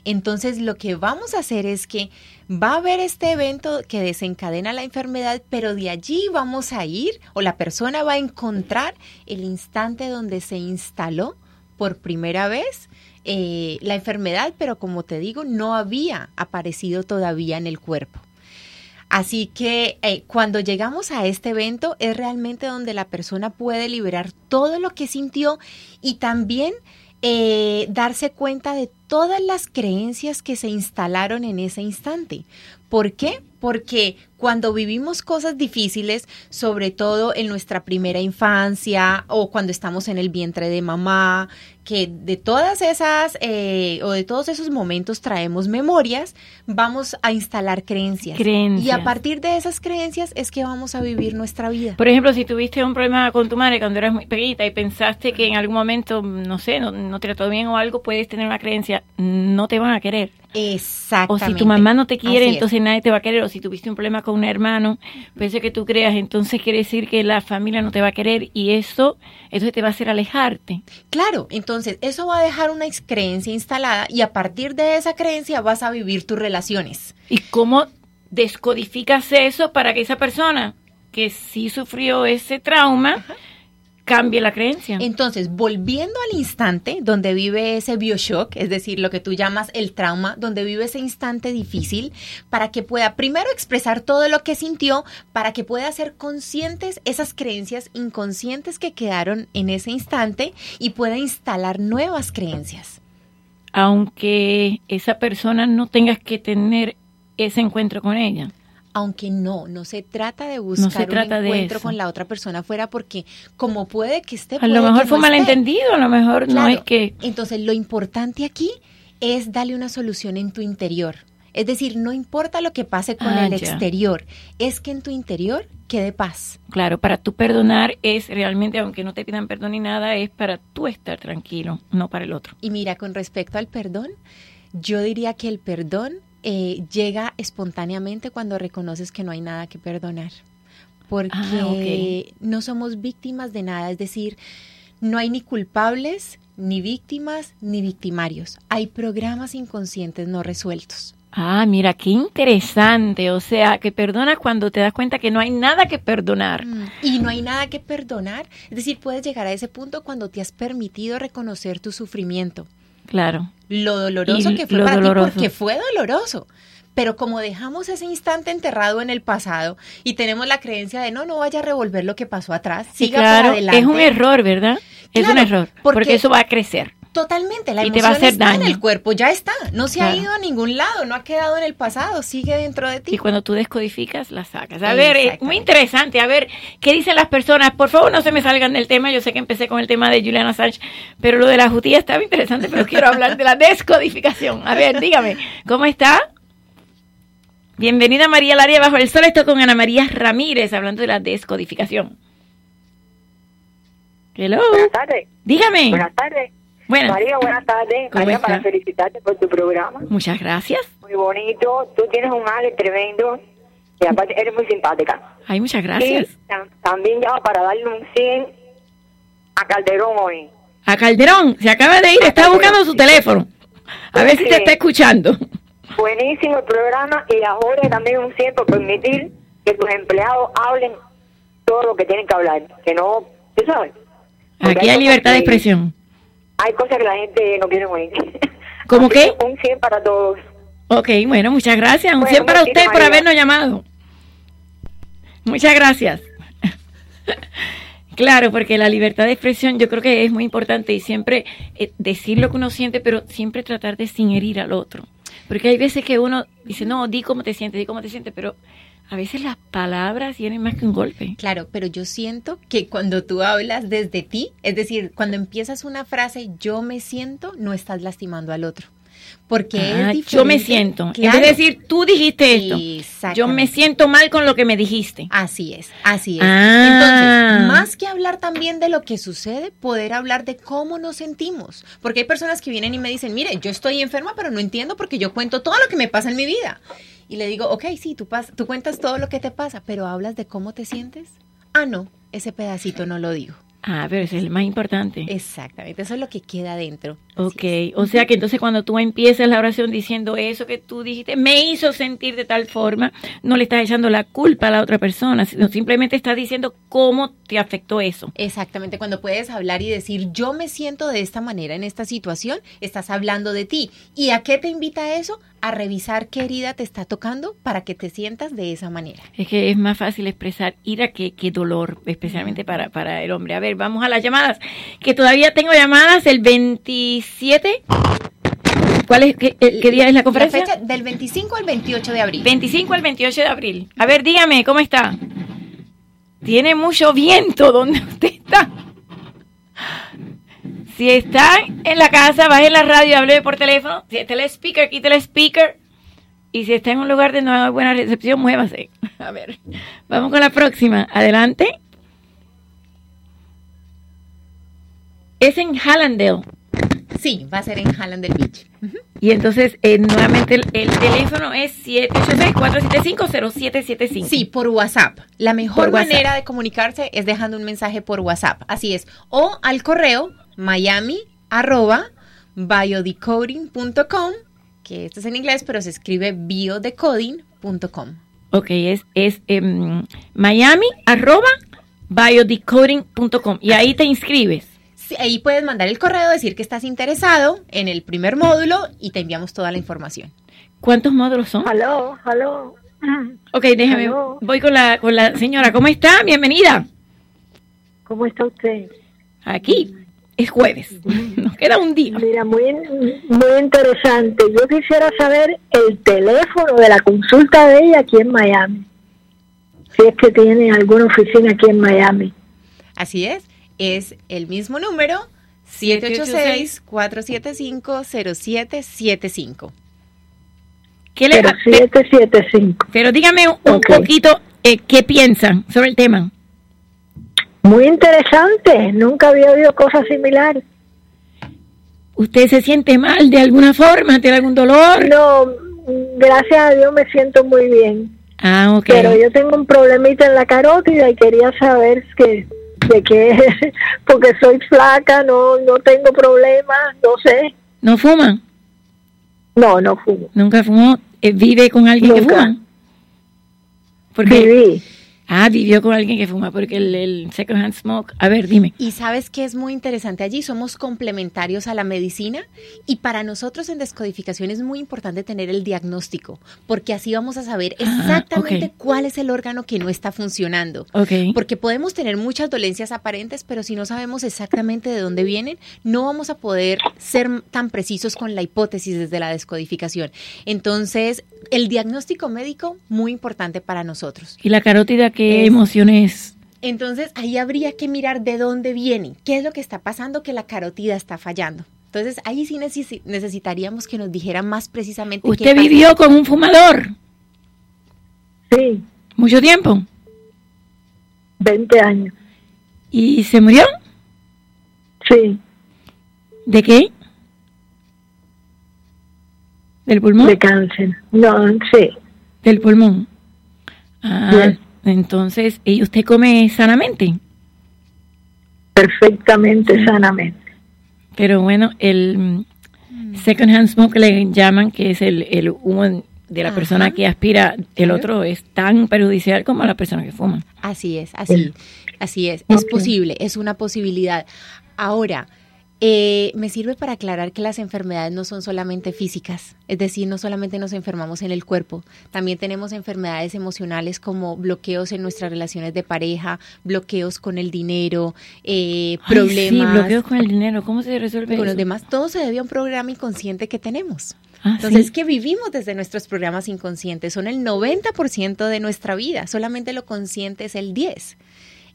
Entonces, lo que vamos a hacer es que va a haber este evento que desencadena la enfermedad, pero de allí vamos a ir o la persona va a encontrar el instante donde se instaló por primera vez eh, la enfermedad, pero como te digo, no había aparecido todavía en el cuerpo. Así que eh, cuando llegamos a este evento es realmente donde la persona puede liberar todo lo que sintió y también eh, darse cuenta de todas las creencias que se instalaron en ese instante. ¿Por qué? Porque cuando vivimos cosas difíciles, sobre todo en nuestra primera infancia o cuando estamos en el vientre de mamá, que de todas esas eh, o de todos esos momentos traemos memorias, vamos a instalar creencias. Creencias. Y a partir de esas creencias es que vamos a vivir nuestra vida. Por ejemplo, si tuviste un problema con tu madre cuando eras muy pequeñita y pensaste que en algún momento, no sé, no, no trató bien o algo, puedes tener una creencia, no te van a querer. O Exactamente. si tu mamá no te quiere, entonces nadie te va a querer. O si tuviste un problema con un hermano, pese a que tú creas, entonces quiere decir que la familia no te va a querer y eso, eso te va a hacer alejarte. Claro, entonces eso va a dejar una creencia instalada y a partir de esa creencia vas a vivir tus relaciones. ¿Y cómo descodificas eso para que esa persona que sí sufrió ese trauma cambie la creencia? Entonces, volviendo al instante donde vive ese bioshock, es decir, lo que tú llamas el trauma, donde vive ese instante difícil, para que pueda primero expresar todo lo que sintió, para que pueda ser conscientes esas creencias inconscientes que quedaron en ese instante y pueda instalar nuevas creencias. Aunque esa persona no tengas que tener ese encuentro con ella. Aunque no, no se trata de buscar se trata un encuentro con la otra persona afuera porque como puede que esté... A lo mejor fue no esté. malentendido, a lo mejor no es que... Entonces, lo importante aquí es darle una solución en tu interior. Es decir, no importa lo que pase con Ah, el ya. exterior, es que en tu interior quede paz. Claro, para tú perdonar es realmente, aunque no te pidan perdón ni nada, es para tú estar tranquilo, no para el otro. Y mira, con respecto al perdón, yo diría que el perdón eh, llega espontáneamente cuando reconoces que no hay nada que perdonar. Porque Ah, no somos víctimas de nada, es decir, no hay ni culpables, ni víctimas, ni victimarios. Hay programas inconscientes no resueltos. Ah, mira, qué interesante. O sea, que perdonas cuando te das cuenta que no hay nada que perdonar. Y no hay nada que perdonar. Es decir, puedes llegar a ese punto cuando te has permitido reconocer tu sufrimiento. Claro. Lo doloroso Y que fue para doloroso. ti, porque fue doloroso. Pero como dejamos ese instante enterrado en el pasado y tenemos la creencia de no, no vaya a revolver lo que pasó atrás, siga claro, para adelante. es un error, ¿verdad? es un error, porque, porque- eso va a crecer. Totalmente, la Y te va a hacer está en el cuerpo, ya está, no se ha ido a ningún lado, no ha quedado en el pasado, sigue dentro de ti. Y cuando tú descodificas, la sacas. A ver, es Exactamente. muy interesante. A ver, ¿qué dicen las personas? Por favor, no se me salgan del tema. Yo sé que empecé con el tema de Julian Assange, pero lo de la jutía estaba interesante, pero quiero hablar de la descodificación. A ver, dígame, ¿cómo está? Bienvenida María Laria Bajo el Sol. Estoy con Ana María Ramírez hablando de la descodificación. Hello. Buenas tardes. Dígame. Buenas tardes. Buenas. María, buenas tardes. ¿Cómo María, está? para felicitarte por tu programa. Muchas gracias. Muy bonito. Tú tienes un ale tremendo. Y aparte eres muy simpática. Ay, muchas gracias. Y tam- también ya para darle un 100 a Calderón hoy. A Calderón, se acaba de ir, está buscando su teléfono. A ver si te está escuchando. Buenísimo el programa y a Jorge también un 100 por permitir que tus empleados hablen todo lo que tienen que hablar. Que no, tú sabes. Porque Aquí hay libertad de expresión. Hay cosas que la gente no quiere oír. ¿Cómo qué? Un 100 para todos. Ok, bueno, muchas gracias. Un Bueno, 100 para usted por habernos llamado. Muchas gracias. Claro, porque la libertad de expresión yo creo que es muy importante y siempre eh, decir lo que uno siente, pero siempre tratar de sin herir al otro. Porque hay veces que uno dice, no, di cómo te sientes, di cómo te sientes, pero a veces las palabras tienen más que un golpe. Claro, pero yo siento que cuando tú hablas desde ti, es decir, cuando empiezas una frase, yo me siento, no estás lastimando al otro. Porque Ah, es yo me diferente. siento. En Claro. de decir, tú dijiste esto. Yo me siento mal con lo que me dijiste. Así es, así es. Ah. Entonces, más que hablar también de lo que sucede, poder hablar de cómo nos sentimos. Porque hay personas que vienen y me dicen, mire, yo estoy enferma, pero no entiendo porque yo cuento todo lo que me pasa en mi vida. Y le digo, ok, sí, tú, pas- tú cuentas todo lo que te pasa, pero hablas de cómo te sientes. Ah, no, ese pedacito no lo digo. Ah, pero ese es el más importante. Exactamente, eso es lo que queda adentro. Ok, o sea que entonces cuando tú empiezas la oración diciendo eso que tú dijiste, me hizo sentir de tal forma, no le estás echando la culpa a la otra persona, sino simplemente estás diciendo cómo te afectó eso. Exactamente, cuando puedes hablar y decir yo me siento de esta manera en esta situación, estás hablando de ti. ¿Y a qué te invita eso? A revisar qué herida te está tocando para que te sientas de esa manera. Es que es más fácil expresar ira que, que dolor, especialmente para, para el hombre. A ver, vamos a las llamadas, que todavía tengo llamadas el 27. ¿Cuál es, qué, día es la conferencia? La fecha del 25 al 28 de abril. 25 al 28 de abril. A ver, dígame, ¿cómo está? Tiene mucho viento donde usted está. Si está en la casa, baje la radio y hable por teléfono. Si está el speaker, quite el speaker. Y si está en un lugar de no hay buena recepción, muévase. A ver, vamos con la próxima. Adelante. Es en Hallandale. Sí, va a ser en Hallandale Beach. Y entonces, eh, nuevamente, el, el teléfono es 786-475-0775. Sí, por WhatsApp. La mejor Por WhatsApp. manera de comunicarse es dejando un mensaje por WhatsApp. Así es. O al correo miami arroba biodecoding.com, que esto es en inglés, pero se escribe biodecoding.com. Ok, es, es em, Miami arroba biodecoding.com y ahí te inscribes. Sí, ahí puedes mandar el correo, decir que estás interesado en el primer módulo y te enviamos toda la información. ¿Cuántos módulos son? Aló, aló. Ok, déjame, voy con la, con la señora. ¿Cómo está? Bienvenida. ¿Cómo está usted? Aquí es jueves. Nos queda un día. Mira, muy, muy interesante. Yo quisiera saber el teléfono de la consulta de ella aquí en Miami. Si es que tiene alguna oficina aquí en Miami. Así es, es el mismo número, 786-475-0775. ¿Qué le- Pero 775. Pero dígame un poquito eh, qué piensan sobre el tema. Muy interesante. Nunca había oído cosas similares. ¿Usted se siente mal de alguna forma? ¿Tiene algún dolor? No, gracias a Dios me siento muy bien. Ah, ok. Pero yo tengo un problemita en la carótida y quería saber que, de qué, porque soy flaca, no, no tengo problemas, no sé. ¿No fuma? No, no fumo. ¿Nunca fumó? Eh, ¿Vive con alguien que fuma? Porque, Viví. Ah, vivió con alguien que fuma, porque el, el second hand smoke. A ver, dime. Y sabes que es muy interesante allí, somos complementarios a la medicina y para nosotros en descodificación es muy importante tener el diagnóstico, porque así vamos a saber exactamente ok. cuál es el órgano que no está funcionando. Ok. Porque podemos tener muchas dolencias aparentes, pero si no sabemos exactamente de dónde vienen, no vamos a poder ser tan precisos con la hipótesis desde la descodificación. Entonces, el diagnóstico médico, muy importante para nosotros. ¿Y la carótida qué Es- emociones? Entonces ahí habría que mirar de dónde viene, qué es lo que está pasando que la carótida está fallando. Entonces ahí sí necesi- necesitaríamos que nos dijera más precisamente. qué ¿Usted pasa. vivió con un fumador? Sí, ¿Mucho tiempo? 20 años. ¿Y se murió? Sí, ¿De qué? ¿Del pulmón? de cáncer. No, sí. Del pulmón. Ah. Entonces, ¿y usted come sanamente? Perfectamente, sanamente. Pero bueno, el mm, second hand smoke le llaman, que es el, el humo de la persona que aspira, el otro es tan perjudicial como la persona que fuma. Así es, así, así es. Es posible, es una posibilidad. Ahora, Eh, me sirve para aclarar que las enfermedades no son solamente físicas, es decir, no solamente nos enfermamos en el cuerpo, también tenemos enfermedades emocionales como bloqueos en nuestras relaciones de pareja, bloqueos con el dinero, eh, Ay, problemas. Sí, bloqueos con el dinero. ¿Cómo se resuelve con eso? los demás, todo se debe a un programa inconsciente que tenemos. Ah, Entonces, sí. que vivimos desde nuestros programas inconscientes, son el 90% de nuestra vida, solamente lo consciente es el 10%.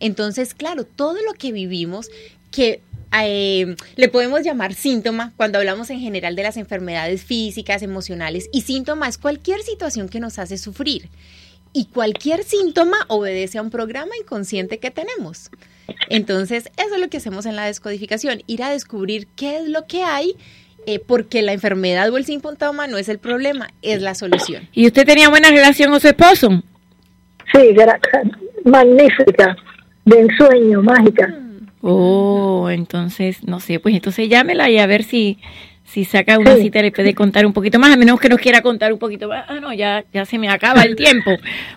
Entonces, claro, todo lo que vivimos, que eh, le podemos llamar síntoma cuando hablamos en general de las enfermedades físicas, emocionales, y síntoma es cualquier situación que nos hace sufrir. Y cualquier síntoma obedece a un programa inconsciente que tenemos. Entonces, eso es lo que hacemos en la descodificación, ir a descubrir qué es lo que hay, eh, porque la enfermedad o el síntoma no es el problema, es la solución. ¿Y usted tenía buena relación con su esposo? Sí, gra- magnífica, de ensueño, mágica. Oh, entonces, no sé, pues entonces llámela y a ver si, si saca una Sí. cita y le puede contar un poquito más, a menos que nos quiera contar un poquito más. Ah, no, ya, ya se me acaba el tiempo.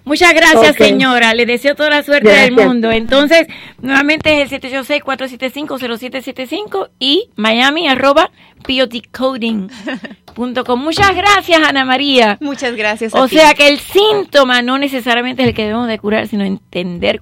Muchas gracias, señora. Le deseo toda la suerte del mundo. Entonces, nuevamente es el 786-475-0775 y Miami arroba biodecoding.com. Muchas gracias, Ana María. Muchas gracias. a O ti. sea que el síntoma no necesariamente es el que debemos de curar, sino entender